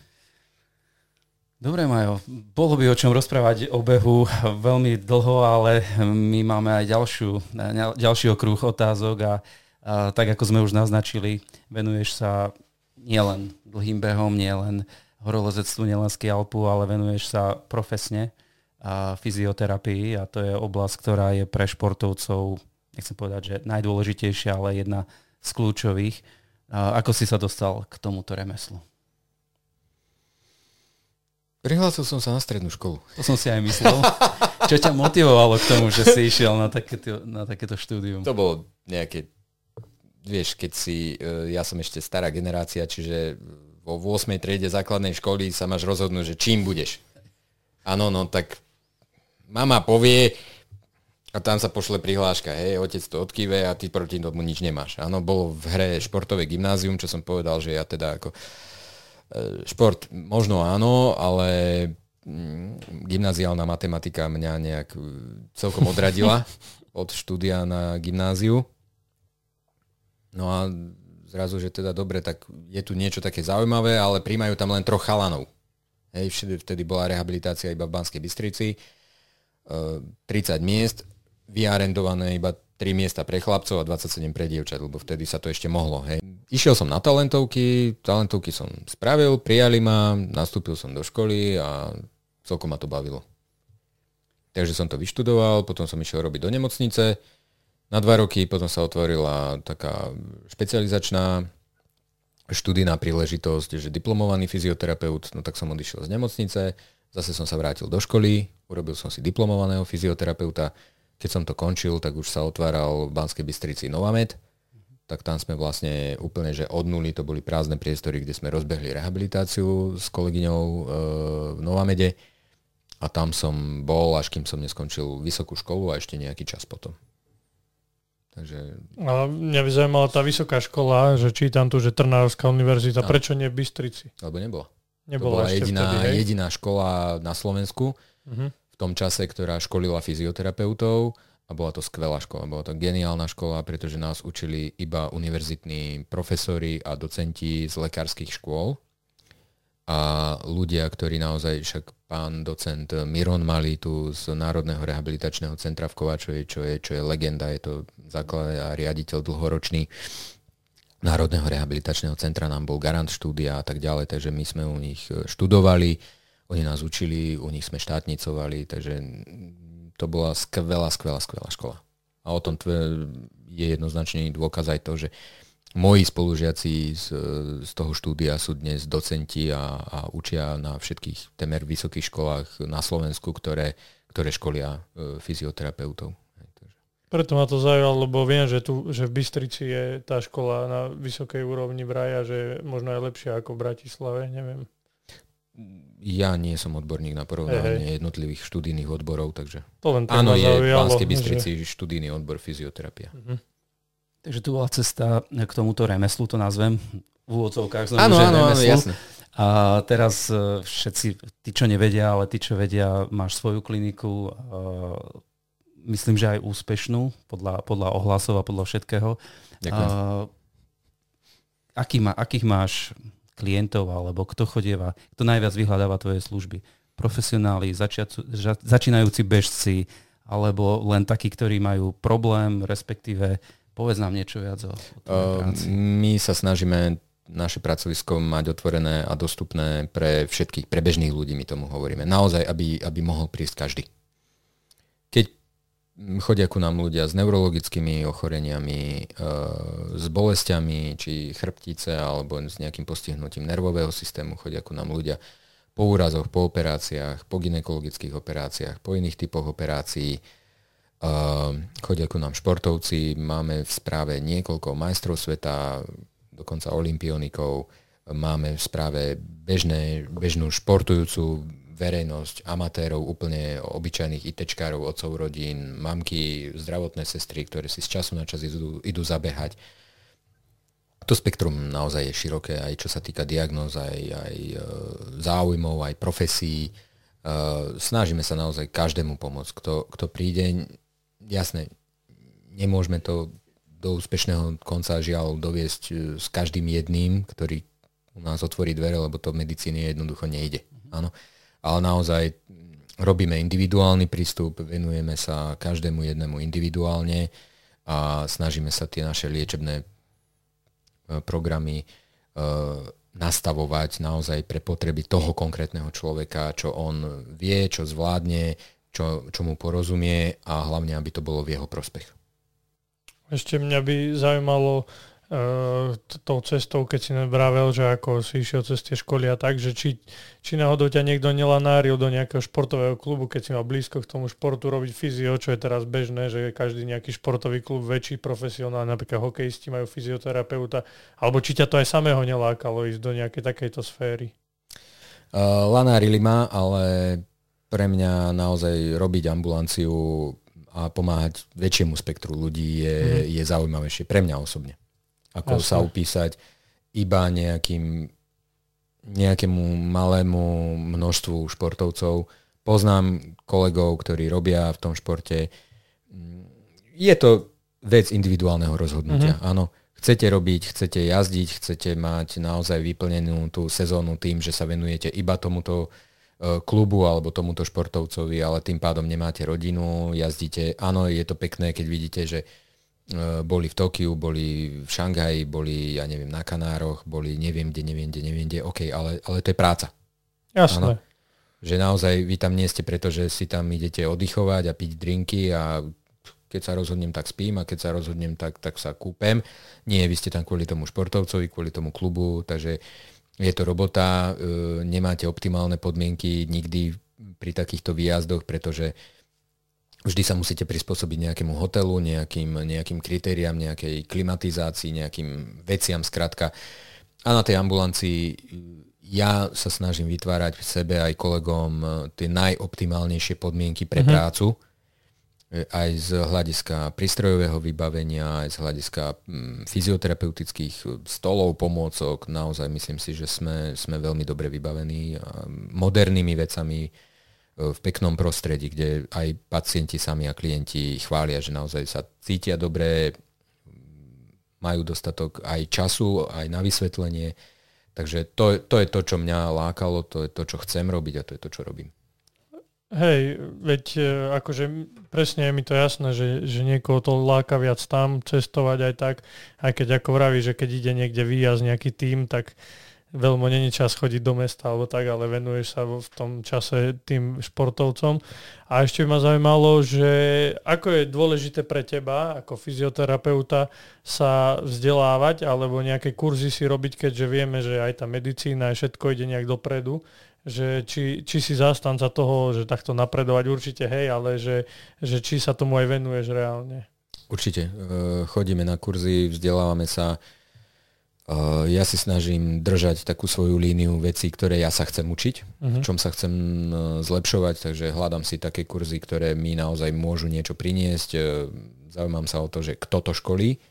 Dobre, Majo, bolo by o čom rozprávať o behu veľmi dlho, ale my máme aj ďalšiu, ďalší okruh otázok a, a tak ako sme už naznačili, venuješ sa nielen dlhým behom, nielen horolezectvu, nielen skialpu, ale venuješ sa profesne a fyzioterapii a to je oblasť, ktorá je pre športovcov nechcem povedať, že najdôležitejšia, ale jedna z kľúčových. Ako si sa dostal k tomuto remeslu?
Prihlásil som sa na strednú školu.
To som si aj myslel. Čo ťa motivovalo k tomu, že si išiel na takéto, na takéto štúdium?
To bolo nejaké, vieš, keď si, e, ja som ešte stará generácia, čiže vo 8. triede základnej školy sa máš rozhodnúť, že čím budeš. Áno, no tak mama povie, a tam sa pošle prihláška, hej, otec to odkýve a ty proti tomu nič nemáš. Áno, bolo v hre športové gymnázium, čo som povedal, že ja teda ako e, šport možno áno, ale mm, gymnáziálna matematika mňa nejak e, celkom odradila od štúdia na gymnáziu. No a zrazu, že teda dobre, tak je tu niečo také zaujímavé, ale príjmajú tam len troch chalanov. Hej, vtedy bola rehabilitácia iba v Banskej Bystrici. 30 e, miest vyarendované iba 3 miesta pre chlapcov a 27 pre dievčat, lebo vtedy sa to ešte mohlo. Hej. Išiel som na talentovky, talentovky som spravil, prijali ma, nastúpil som do školy a celkom ma to bavilo. Takže som to vyštudoval, potom som išiel robiť do nemocnice, Na dva roky potom sa otvorila taká špecializačná študijná príležitosť, že diplomovaný fyzioterapeut, no tak som odišiel z nemocnice, zase som sa vrátil do školy, urobil som si diplomovaného fyzioterapeuta, keď som to končil, tak už sa otváral v Banskej Bystrici Novamed, tak tam sme vlastne úplne, že od nuly to boli prázdne priestory, kde sme rozbehli rehabilitáciu s kolegyňou e, v Novamede a tam som bol, až kým som neskončil vysokú školu a ešte nejaký čas potom. Takže...
A mňa by zaujímala tá vysoká škola, že čítam tu, že Trnávská univerzita, a. prečo nie v Bystrici?
Lebo nebola.
Nebola
to bola jediná, vtedy, jediná škola na Slovensku uh-huh. Tom čase, ktorá školila fyzioterapeutov a bola to skvelá škola, bola to geniálna škola, pretože nás učili iba univerzitní profesori a docenti z lekárskych škôl. A ľudia, ktorí naozaj, však pán docent Miron Malý tu z Národného rehabilitačného centra v Kovačovi, čo je, čo je legenda, je to základ a riaditeľ dlhoročný Národného rehabilitačného centra, nám bol garant štúdia a tak ďalej, takže my sme u nich študovali, oni nás učili, u nich sme štátnicovali, takže to bola skvelá, skvelá, skvelá škola. A o tom je jednoznačný dôkaz aj to, že moji spolužiaci z, z toho štúdia sú dnes docenti a, a učia na všetkých temer vysokých školách na Slovensku, ktoré, ktoré školia e, fyzioterapeutov.
Preto ma to zaujalo, lebo viem, že, tu, že v Bystrici je tá škola na vysokej úrovni vraja, že možno je lepšia ako v Bratislave, neviem.
Ja nie som odborník na porovnanie hey, jednotlivých študijných odborov, takže
to len
áno, je v Banskej Bystrici že... študijný odbor fyzioterapia. Uh-huh.
Takže tu bola cesta k tomuto remeslu, to nazvem, v úvodzovkách
áno, áno, áno, jasne.
A teraz e, všetci, tí, čo nevedia, ale tí, čo vedia, máš svoju kliniku, e, myslím, že aj úspešnú, podľa, podľa ohlasov a podľa všetkého.
Ďakujem. A,
aký má, akých máš klientov, alebo kto chodieva, kto najviac vyhľadáva tvoje služby? Profesionáli, začiacu, začínajúci bežci, alebo len takí, ktorí majú problém, respektíve Povedz nám niečo viac o, o uh,
My sa snažíme naše pracovisko mať otvorené a dostupné pre všetkých, pre bežných ľudí, my tomu hovoríme. Naozaj, aby, aby mohol prísť každý. Keď chodia ku nám ľudia s neurologickými ochoreniami, s bolestiami, či chrbtice, alebo s nejakým postihnutím nervového systému, chodia ku nám ľudia po úrazoch, po operáciách, po ginekologických operáciách, po iných typoch operácií, chodia ku nám športovci, máme v správe niekoľko majstrov sveta, dokonca olimpionikov, máme v správe bežné, bežnú športujúcu verejnosť, amatérov, úplne obyčajných ITčkárov, otcov rodín, mamky, zdravotné sestry, ktoré si z času na čas idú, idú zabehať. To spektrum naozaj je široké, aj čo sa týka diagnóz, aj, aj e, záujmov, aj profesí. E, snažíme sa naozaj každému pomôcť. Kto, kto príde, jasné, nemôžeme to do úspešného konca žiaľ doviesť e, s každým jedným, ktorý u nás otvorí dvere, lebo to v medicíne jednoducho nejde. Mm-hmm. Ale naozaj robíme individuálny prístup, venujeme sa každému jednému individuálne a snažíme sa tie naše liečebné e, programy e, nastavovať naozaj pre potreby toho konkrétneho človeka, čo on vie, čo zvládne, čo, čo mu porozumie a hlavne, aby to bolo v jeho prospech.
Ešte mňa by zaujímalo tou cestou, keď si vravel, že ako si išiel cez tie školy a tak, že či, či náhodou ťa niekto nelanáril do nejakého športového klubu, keď si mal blízko k tomu športu robiť fyzio, čo je teraz bežné, že každý nejaký športový klub väčší profesionál, napríklad hokejisti majú fyzioterapeuta, alebo či ťa to aj samého nelákalo ísť do nejakej takejto sféry?
Uh, lanárili ma, ale pre mňa naozaj robiť ambulanciu a pomáhať väčšiemu spektru ľudí je, mm. je zaujímavejšie pre mňa osobne. Ako Jasne. sa upísať iba nejakým, nejakému malému množstvu športovcov. Poznám kolegov, ktorí robia v tom športe. Je to vec individuálneho rozhodnutia. Mm-hmm. Áno, chcete robiť, chcete jazdiť, chcete mať naozaj vyplnenú tú sezónu tým, že sa venujete iba tomuto E, klubu alebo tomuto športovcovi, ale tým pádom nemáte rodinu, jazdíte. Áno, je to pekné, keď vidíte, že boli v Tokiu, boli v Šanghaji, boli, ja neviem, na Kanároch, boli neviem kde, neviem kde, neviem kde, OK, ale, ale to je práca.
Jasné. Áno?
Že naozaj vy tam nie ste, pretože si tam idete oddychovať a piť drinky a keď sa rozhodnem, tak spím a keď sa rozhodnem, tak, tak sa kúpem. Nie, vy ste tam kvôli tomu športovcovi, kvôli tomu klubu, takže je to robota, e, nemáte optimálne podmienky nikdy pri takýchto výjazdoch, pretože vždy sa musíte prispôsobiť nejakému hotelu, nejakým, nejakým kritériám, nejakej klimatizácii, nejakým veciam, skratka. A na tej ambulancii ja sa snažím vytvárať v sebe aj kolegom e, tie najoptimálnejšie podmienky pre mm-hmm. prácu, e, aj z hľadiska prístrojového vybavenia, aj z hľadiska mm, fyzioterapeutických stolov, pomôcok. Naozaj myslím si, že sme, sme veľmi dobre vybavení modernými vecami e, v peknom prostredí, kde aj pacienti sami a klienti chvália, že naozaj sa cítia dobre, majú dostatok aj času, aj na vysvetlenie Takže to, to je to, čo mňa lákalo, to je to, čo chcem robiť a to je to, čo robím.
Hej, veď e, akože presne je mi to jasné, že, že niekoho to láka viac tam cestovať aj tak, aj keď ako vraví, že keď ide niekde výjazd nejaký tým, tak veľmi není čas chodiť do mesta alebo tak, ale venuješ sa v tom čase tým športovcom. A ešte ma zaujímalo, že ako je dôležité pre teba ako fyzioterapeuta sa vzdelávať alebo nejaké kurzy si robiť, keďže vieme, že aj tá medicína a všetko ide nejak dopredu, že či, či si zastanca toho, že takto napredovať určite hej, ale že, že či sa tomu aj venuješ reálne.
Určite. E, chodíme na kurzy, vzdelávame sa ja si snažím držať takú svoju líniu vecí, ktoré ja sa chcem učiť, uh-huh. v mhm. čom sa chcem uh, zlepšovať, takže hľadám si také kurzy, ktoré mi naozaj môžu niečo priniesť. Uh, zaujímam sa o to, že kto to školí,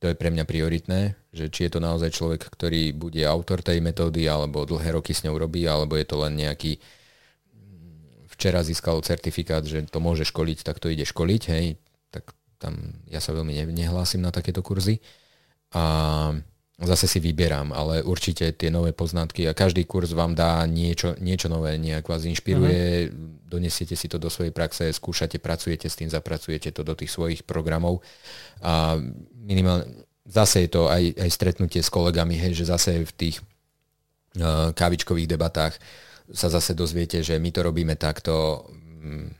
to je pre mňa prioritné, že či je to naozaj človek, ktorý bude autor tej metódy, alebo dlhé roky s ňou robí, alebo je to len nejaký mm, včera získal certifikát, že to môže školiť, tak to ide školiť, hej, tak tam ja sa veľmi nehlásim na takéto kurzy. A zase si vyberám, ale určite tie nové poznatky a každý kurz vám dá niečo, niečo nové, nejak vás inšpiruje, uh-huh. donesiete si to do svojej praxe, skúšate, pracujete s tým, zapracujete to do tých svojich programov a minimálne zase je to aj, aj stretnutie s kolegami, hej, že zase v tých uh, kávičkových debatách sa zase dozviete, že my to robíme takto um,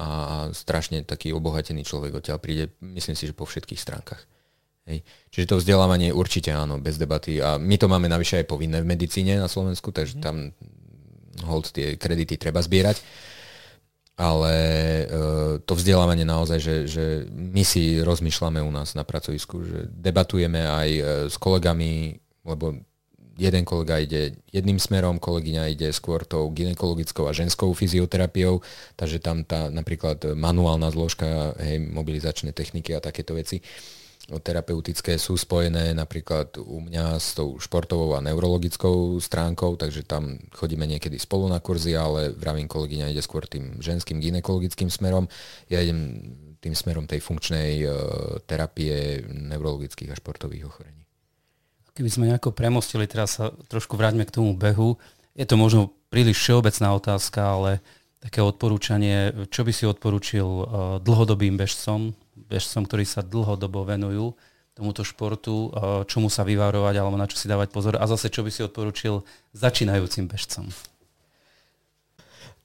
a strašne taký obohatený človek odtiaľ príde, myslím si, že po všetkých stránkach. Hej. Čiže to vzdelávanie určite áno, bez debaty. A my to máme navyše aj povinné v medicíne na Slovensku, takže mhm. tam hold tie kredity treba zbierať. Ale e, to vzdelávanie naozaj, že, že my si rozmýšľame u nás na pracovisku, že debatujeme aj e, s kolegami, lebo jeden kolega ide jedným smerom, kolegyňa ide skôr tou ginekologickou a ženskou fyzioterapiou, takže tam tá napríklad manuálna zložka, hej, mobilizačné techniky a takéto veci terapeutické sú spojené napríklad u mňa s tou športovou a neurologickou stránkou, takže tam chodíme niekedy spolu na kurzy, ale vravím kolegyňa ide skôr tým ženským ginekologickým smerom. Ja idem tým smerom tej funkčnej uh, terapie neurologických a športových ochorení.
Keby sme nejako premostili, teraz sa trošku vráťme k tomu behu. Je to možno príliš všeobecná otázka, ale také odporúčanie, čo by si odporúčil uh, dlhodobým bežcom, bežcom, ktorí sa dlhodobo venujú tomuto športu, uh, čomu sa vyvarovať alebo na čo si dávať pozor a zase čo by si odporúčil začínajúcim bežcom?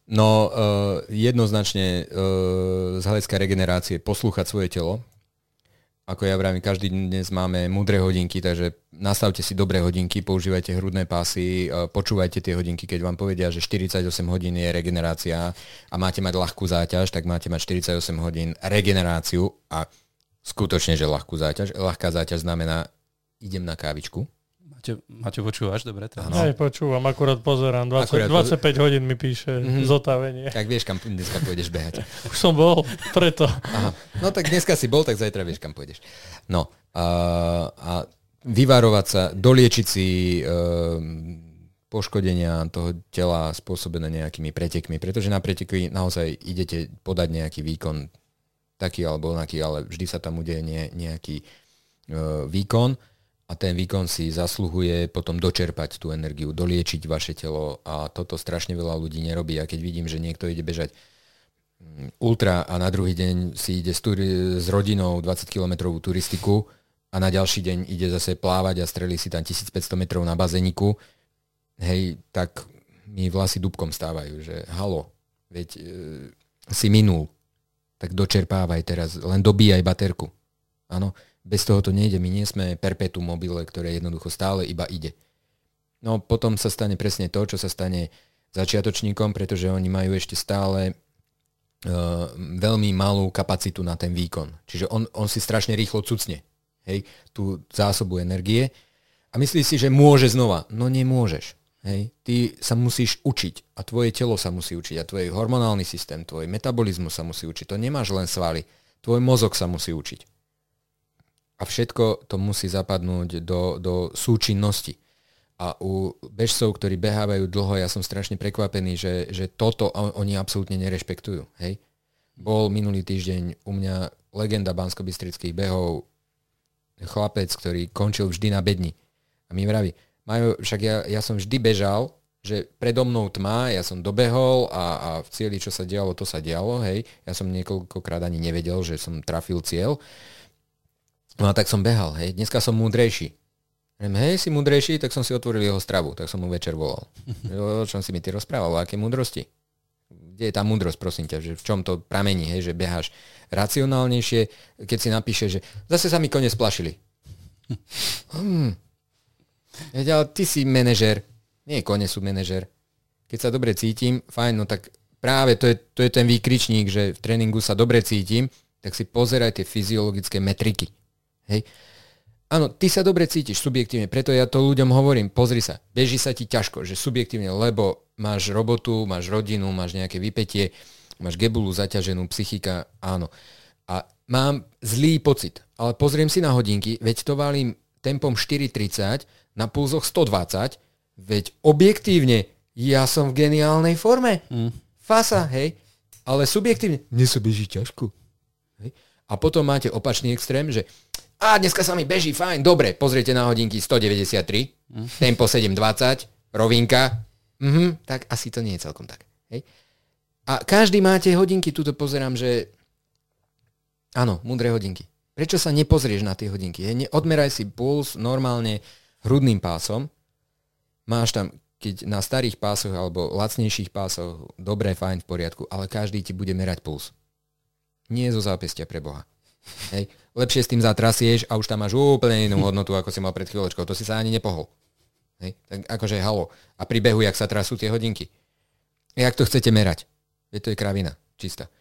No uh, jednoznačne uh, z hľadiska regenerácie poslúchať svoje telo, ako ja vravím, každý dnes máme mudré hodinky, takže nastavte si dobré hodinky, používajte hrudné pásy, e, počúvajte tie hodinky, keď vám povedia, že 48 hodín je regenerácia a máte mať ľahkú záťaž, tak máte mať 48 hodín regeneráciu a skutočne, že ľahkú záťaž. Ľahká záťaž znamená, idem na kávičku,
Maťo, Maťo počúvaš, dobre?
Teraz. Aj počúvam, akurát pozerám, 20, akurát 25 po... hodín mi píše mm-hmm. zotavenie.
Tak vieš, kam dneska pôjdeš behať.
Už som bol, preto.
Aha. No tak dneska si bol, tak zajtra vieš, kam pôjdeš. No a, a vyvarovať sa, doliečiť si uh, poškodenia toho tela spôsobené nejakými pretekmi, pretože na preteky naozaj idete podať nejaký výkon taký alebo onaký, ale vždy sa tam udeje ne, nejaký uh, výkon a ten výkon si zasluhuje potom dočerpať tú energiu, doliečiť vaše telo a toto strašne veľa ľudí nerobí. A keď vidím, že niekto ide bežať mm, ultra a na druhý deň si ide s, turi- s rodinou 20 km turistiku a na ďalší deň ide zase plávať a strelí si tam 1500 metrov na bazeniku, hej, tak mi vlasy dubkom stávajú, že halo, veď e, si minul, tak dočerpávaj teraz, len dobíjaj baterku. Áno, bez toho to nejde. My nie sme perpetuum mobile, ktoré jednoducho stále iba ide. No potom sa stane presne to, čo sa stane začiatočníkom, pretože oni majú ešte stále uh, veľmi malú kapacitu na ten výkon. Čiže on, on si strašne rýchlo cucne hej, tú zásobu energie a myslí si, že môže znova. No nemôžeš. Hej. Ty sa musíš učiť a tvoje telo sa musí učiť a tvoj hormonálny systém, tvoj metabolizmus sa musí učiť. To nemáš len svaly. Tvoj mozog sa musí učiť. A všetko to musí zapadnúť do, do súčinnosti. A u bežcov, ktorí behávajú dlho, ja som strašne prekvapený, že, že toto oni absolútne nerešpektujú. Hej? Bol minulý týždeň u mňa legenda bansko behov, chlapec, ktorý končil vždy na bedni. A mi vraví, majú, však ja, ja som vždy bežal, že predo mnou tma, ja som dobehol a, a v cieli, čo sa dialo, to sa dialo, hej. Ja som niekoľkokrát ani nevedel, že som trafil cieľ. No a tak som behal, hej. Dneska som múdrejší. Hej, si múdrejší, tak som si otvoril jeho stravu, tak som mu večer volal. O čom si mi ty rozprával, o aké múdrosti? Kde je tá múdrosť, prosím ťa, že v čom to pramení, hej, že beháš racionálnejšie, keď si napíše, že zase sa mi kone splašili. Hmm, Veď, ale ty si manažer. Nie kone sú manažer. Keď sa dobre cítim, fajn, no tak práve to je, to je ten výkričník, že v tréningu sa dobre cítim, tak si pozeraj tie fyziologické metriky. Hej. Áno, ty sa dobre cítiš subjektívne, preto ja to ľuďom hovorím, pozri sa, beží sa ti ťažko, že subjektívne, lebo máš robotu, máš rodinu, máš nejaké vypetie, máš gebulu zaťaženú, psychika, áno. A mám zlý pocit, ale pozriem si na hodinky, veď to valím tempom 4.30, na pulzoch 120, veď objektívne ja som v geniálnej forme. Mm. Fasa, hej. Ale subjektívne, mne sa beží ťažko. Hej. A potom máte opačný extrém, že a dneska sa mi beží, fajn, dobre, pozriete na hodinky 193, mm. tempo 720, rovinka, mhm, tak asi to nie je celkom tak. Hej. A každý máte hodinky, tuto pozerám, že áno, mudré hodinky. Prečo sa nepozrieš na tie hodinky? Hej? Odmeraj si puls normálne, hrudným pásom, máš tam, keď na starých pásoch alebo lacnejších pásoch, dobre, fajn, v poriadku, ale každý ti bude merať puls. Nie zo zápestia pre Boha. Hej. Lepšie s tým zatrasieš a už tam máš úplne inú hodnotu, ako si mal pred chvíľočkou. To si sa ani nepohol. Hej. Tak akože halo. A pri behu, jak sa trasú tie hodinky. Jak to chcete merať? Je to je kravina. Čistá.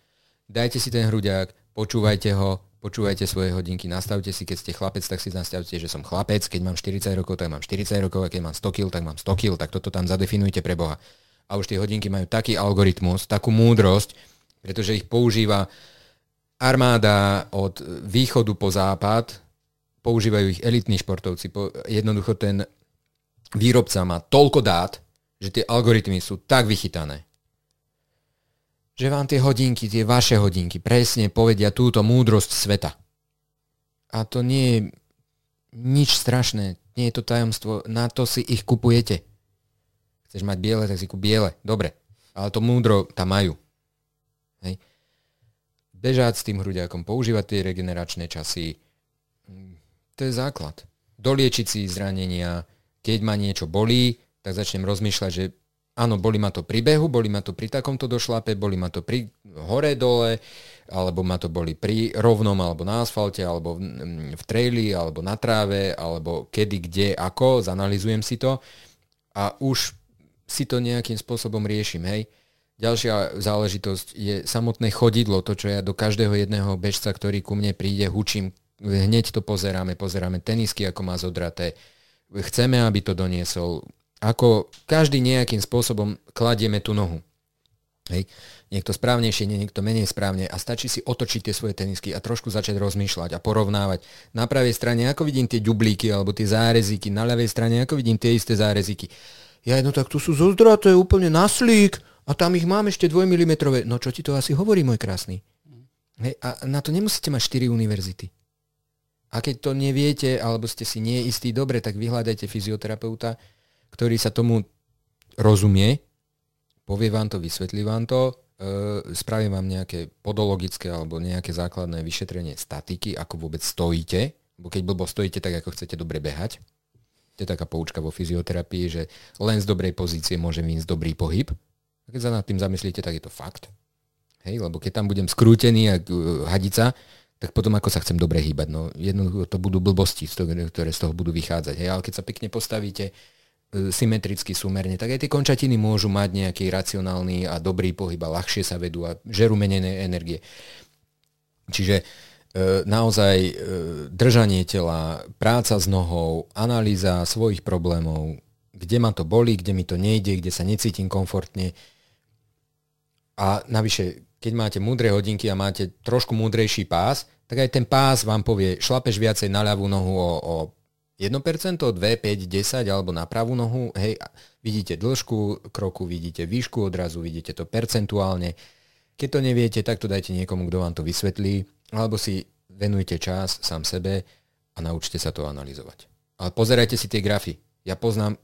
Dajte si ten hruďák, počúvajte ho, počúvajte svoje hodinky, nastavte si, keď ste chlapec, tak si nastavte, že som chlapec, keď mám 40 rokov, tak mám 40 rokov, a keď mám 100 kg, tak mám 100 kg, tak toto tam zadefinujte pre Boha. A už tie hodinky majú taký algoritmus, takú múdrosť, pretože ich používa armáda od východu po západ, používajú ich elitní športovci. Jednoducho ten výrobca má toľko dát, že tie algoritmy sú tak vychytané, že vám tie hodinky, tie vaše hodinky presne povedia túto múdrosť sveta. A to nie je nič strašné, nie je to tajomstvo, na to si ich kupujete. Chceš mať biele, tak si kúp biele, dobre. Ale to múdro tam majú. Hej. Bežať s tým hruďakom, používať tie regeneračné časy, to je základ. Doliečiť si zranenia, keď ma niečo bolí, tak začnem rozmýšľať, že Áno, boli ma to pri behu, boli ma to pri takomto došlape, boli ma to pri hore dole, alebo ma to boli pri rovnom, alebo na asfalte, alebo v, v traili, alebo na tráve, alebo kedy, kde, ako, zanalizujem si to a už si to nejakým spôsobom riešim, hej. Ďalšia záležitosť je samotné chodidlo, to, čo ja do každého jedného bežca, ktorý ku mne príde, hučím, hneď to pozeráme, pozeráme tenisky, ako má zodraté, chceme, aby to doniesol, ako každý nejakým spôsobom kladieme tú nohu. Hej. Niekto správnejšie, niekto menej správne a stačí si otočiť tie svoje tenisky a trošku začať rozmýšľať a porovnávať. Na pravej strane, ako vidím tie ďublíky alebo tie záreziky, na ľavej strane, ako vidím tie isté záreziky. Ja no tak tu sú to je úplne naslík a tam ich mám ešte 2 mm. No čo ti to asi hovorí, môj krásny? Hej, a na to nemusíte mať 4 univerzity. A keď to neviete, alebo ste si nie istí, dobre, tak vyhľadajte fyzioterapeuta, ktorý sa tomu rozumie, povie vám to, vysvetlí vám to, e, spravím vám nejaké podologické alebo nejaké základné vyšetrenie statiky, ako vôbec stojíte, bo keď blbo stojíte, tak ako chcete dobre behať. To je taká poučka vo fyzioterapii, že len z dobrej pozície môže výjsť dobrý pohyb. A keď sa nad tým zamyslíte, tak je to fakt. Hej, lebo keď tam budem skrútený a hadica, tak potom ako sa chcem dobre hýbať. No, jednoducho to budú blbosti, ktoré z toho budú vychádzať. Hej, ale keď sa pekne postavíte, e, symetricky, súmerne, tak aj tie končatiny môžu mať nejaký racionálny a dobrý pohyb a ľahšie sa vedú a žerú menej energie. Čiže e, naozaj e, držanie tela, práca s nohou, analýza svojich problémov, kde ma to boli, kde mi to nejde, kde sa necítim komfortne. A navyše, keď máte múdre hodinky a máte trošku múdrejší pás, tak aj ten pás vám povie, šlapeš viacej na ľavú nohu o, o 1%, 2, 5, 10 alebo na pravú nohu, hej, vidíte dĺžku kroku, vidíte výšku odrazu, vidíte to percentuálne. Keď to neviete, tak to dajte niekomu, kto vám to vysvetlí, alebo si venujte čas sám sebe a naučte sa to analyzovať. Ale pozerajte si tie grafy. Ja poznám,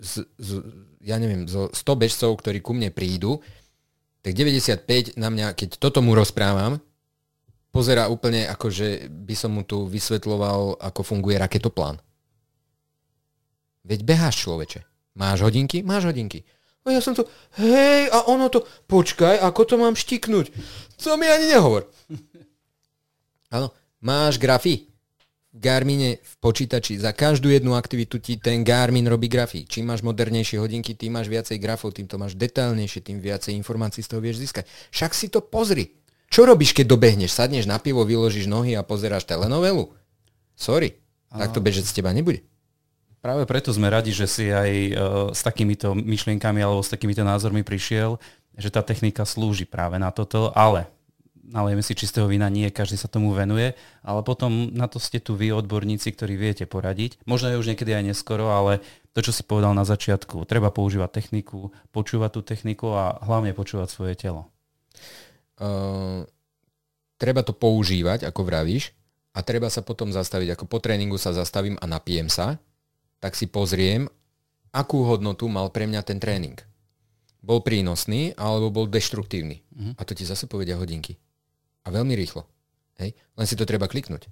z, z, ja neviem, zo 100 bežcov, ktorí ku mne prídu, tak 95 na mňa, keď toto mu rozprávam, pozera úplne ako, že by som mu tu vysvetloval, ako funguje raketoplán. Veď beháš človeče. Máš hodinky? Máš hodinky. A ja som to, hej, a ono to, počkaj, ako to mám štiknúť? Co mi ani nehovor. Áno, máš grafy. Garmine, v počítači, za každú jednu aktivitu ti ten Garmin robí grafy. Čím máš modernejšie hodinky, tým máš viacej grafov, tým to máš detailnejšie, tým viacej informácií z toho vieš získať. Však si to pozri. Čo robíš, keď dobehneš? Sadneš na pivo, vyložíš nohy a pozeráš telenovelu? Sorry, tak to bežec z teba nebude.
Práve preto sme radi, že si aj uh, s takýmito myšlienkami alebo s takýmito názormi prišiel, že tá technika slúži práve na toto, ale nalejeme si čistého vína, nie každý sa tomu venuje, ale potom na to ste tu vy odborníci, ktorí viete poradiť. Možno je už niekedy aj neskoro, ale to, čo si povedal na začiatku, treba používať techniku, počúvať tú techniku a hlavne počúvať svoje telo.
Uh, treba to používať, ako vravíš, a treba sa potom zastaviť, ako po tréningu sa zastavím a napijem sa, tak si pozriem, akú hodnotu mal pre mňa ten tréning. Bol prínosný alebo bol deštruktívny. Uh-huh. A to ti zase povedia hodinky. A veľmi rýchlo. Hej? Len si to treba kliknúť.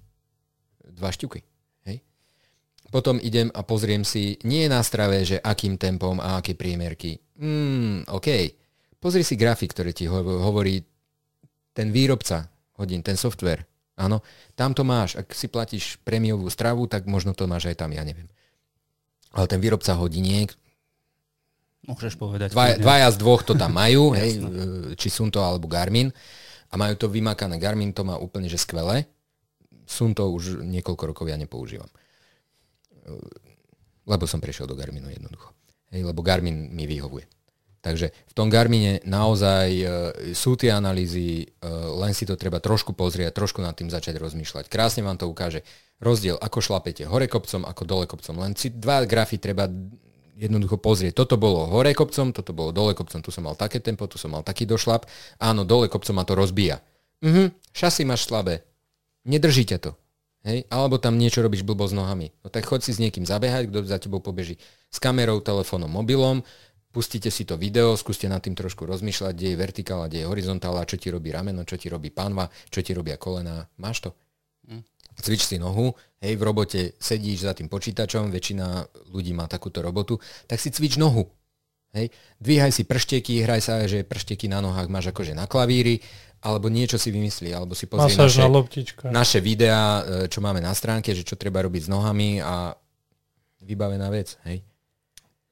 Dva šťuky. Hej? Potom idem a pozriem si, nie na strave, že akým tempom a aké priemerky. Mm, OK. Pozri si grafik, ktorý ti hovorí ten výrobca hodín, ten software, áno, tam to máš. Ak si platíš prémiovú stravu, tak možno to máš aj tam, ja neviem. Ale ten výrobca hodiniek,
Môžeš povedať.
Dva, dvaja z dvoch to tam majú, hej, či Sunto alebo Garmin. A majú to vymakané. Garmin to má úplne že skvelé. Sunto už niekoľko rokov ja nepoužívam. Lebo som prešiel do Garminu jednoducho. Hej, lebo Garmin mi vyhovuje. Takže v tom Garmine naozaj e, sú tie analýzy, e, len si to treba trošku pozrieť, trošku nad tým začať rozmýšľať. Krásne vám to ukáže rozdiel, ako šlapete hore kopcom, ako dole kopcom. Len si dva grafy treba jednoducho pozrieť. Toto bolo hore kopcom, toto bolo dole kopcom, tu som mal také tempo, tu som mal taký došlap. Áno, dole kopcom ma to rozbíja. Mhm, šasy máš slabé. Nedržíte to. Hej? Alebo tam niečo robíš blbo s nohami. No tak choď si s niekým zabehať, kto za tebou pobeží s kamerou, telefónom, mobilom, pustite si to video, skúste nad tým trošku rozmýšľať, kde je vertikála, kde je horizontála, čo ti robí rameno, čo ti robí panva, čo ti robia kolena. Máš to? Hm. Cvič si nohu, hej, v robote sedíš za tým počítačom, väčšina ľudí má takúto robotu, tak si cvič nohu. Hej. Dvíhaj si pršteky, hraj sa, že pršteky na nohách máš akože na klavíri, alebo niečo si vymyslí, alebo si pozri naše, naše videá, e, čo máme na stránke, že čo treba robiť s nohami a vybavená vec. Hej.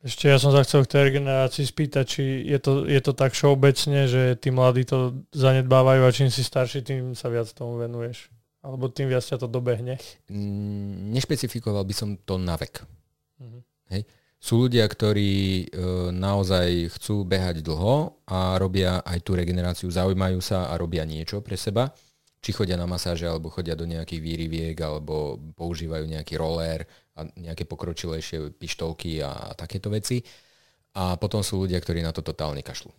Ešte ja som sa chcel k tej regenerácii spýtať, či je to, je to tak všeobecne, že tí mladí to zanedbávajú a čím si starší, tým sa viac tomu venuješ. Alebo tým viac ťa to dobehne.
Mm, nešpecifikoval by som to na vek. Mm-hmm. Hej. Sú ľudia, ktorí e, naozaj chcú behať dlho a robia aj tú regeneráciu, zaujímajú sa a robia niečo pre seba. Či chodia na masáže, alebo chodia do nejakých výriviek, alebo používajú nejaký roller, a nejaké pokročilejšie pištolky a takéto veci. A potom sú ľudia, ktorí na to totálne kašľú.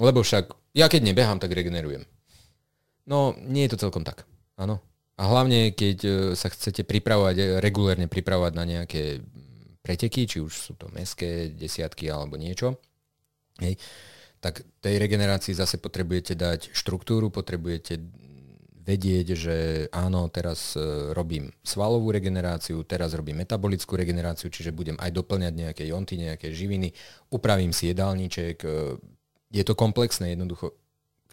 Lebo však ja keď nebehám, tak regenerujem. No, nie je to celkom tak. Áno. A hlavne, keď e, sa chcete pripravovať, e, regulérne pripravovať na nejaké preteky, či už sú to meské desiatky alebo niečo, hej, tak tej regenerácii zase potrebujete dať štruktúru, potrebujete vedieť, že áno, teraz e, robím svalovú regeneráciu, teraz robím metabolickú regeneráciu, čiže budem aj doplňať nejaké jonty, nejaké živiny, upravím si jedálniček. Je to komplexné, jednoducho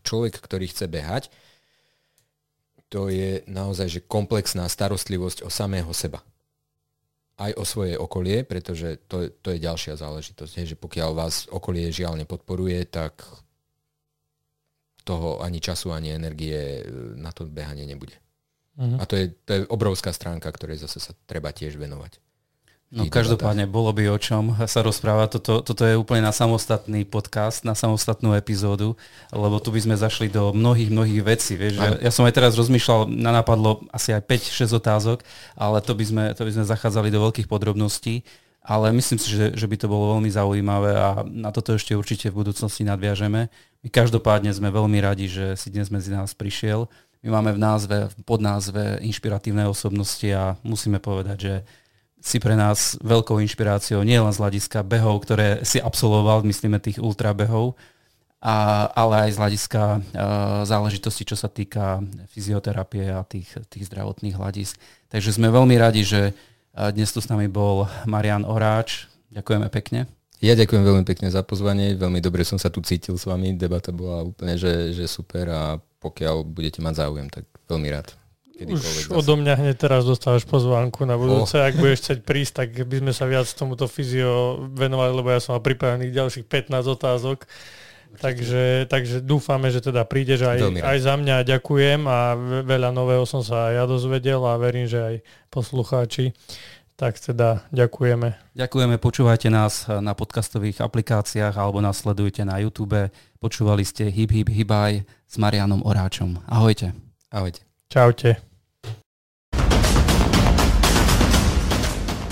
človek, ktorý chce behať, to je naozaj že komplexná starostlivosť o samého seba. Aj o svoje okolie, pretože to, to je ďalšia záležitosť, je, že pokiaľ vás okolie žiaľ nepodporuje, tak toho ani času, ani energie e, na to behanie nebude. Uh-huh. A to je, to je obrovská stránka, ktorej zase sa treba tiež venovať.
No každopádne bolo by o čom sa rozprávať. Toto, toto je úplne na samostatný podcast, na samostatnú epizódu, lebo tu by sme zašli do mnohých, mnohých vecí. Vieš, že ja som aj teraz rozmýšľal, na napadlo asi aj 5-6 otázok, ale to by, sme, to by sme zachádzali do veľkých podrobností. Ale myslím si, že, že by to bolo veľmi zaujímavé a na toto ešte určite v budúcnosti nadviažeme. My každopádne sme veľmi radi, že si dnes medzi nás prišiel. My máme v názve, v podnázve inšpiratívne osobnosti a musíme povedať, že si pre nás veľkou inšpiráciou nielen z hľadiska behov, ktoré si absolvoval, myslíme tých ultrabehov, a, ale aj z hľadiska uh, záležitosti, čo sa týka fyzioterapie a tých, tých zdravotných hľadisk. Takže sme veľmi radi, že uh, dnes tu s nami bol Marian Oráč. Ďakujeme pekne.
Ja ďakujem veľmi pekne za pozvanie, veľmi dobre som sa tu cítil s vami, debata bola úplne že, že super a pokiaľ budete mať záujem, tak veľmi rád.
Už odo mňa hneď teraz dostávaš pozvánku na budúce. Oh. Ak budeš chcieť prísť, tak by sme sa viac tomuto fyzio venovali, lebo ja som mal pripravených ďalších 15 otázok. Takže, takže dúfame, že teda prídeš aj, aj za mňa. Ďakujem a veľa nového som sa aj ja dozvedel a verím, že aj poslucháči. Tak teda ďakujeme.
Ďakujeme, počúvajte nás na podcastových aplikáciách alebo nás sledujte na YouTube. Počúvali ste Hip Hip Hibaj s Marianom Oráčom. Ahojte.
Ahojte.
Čaute.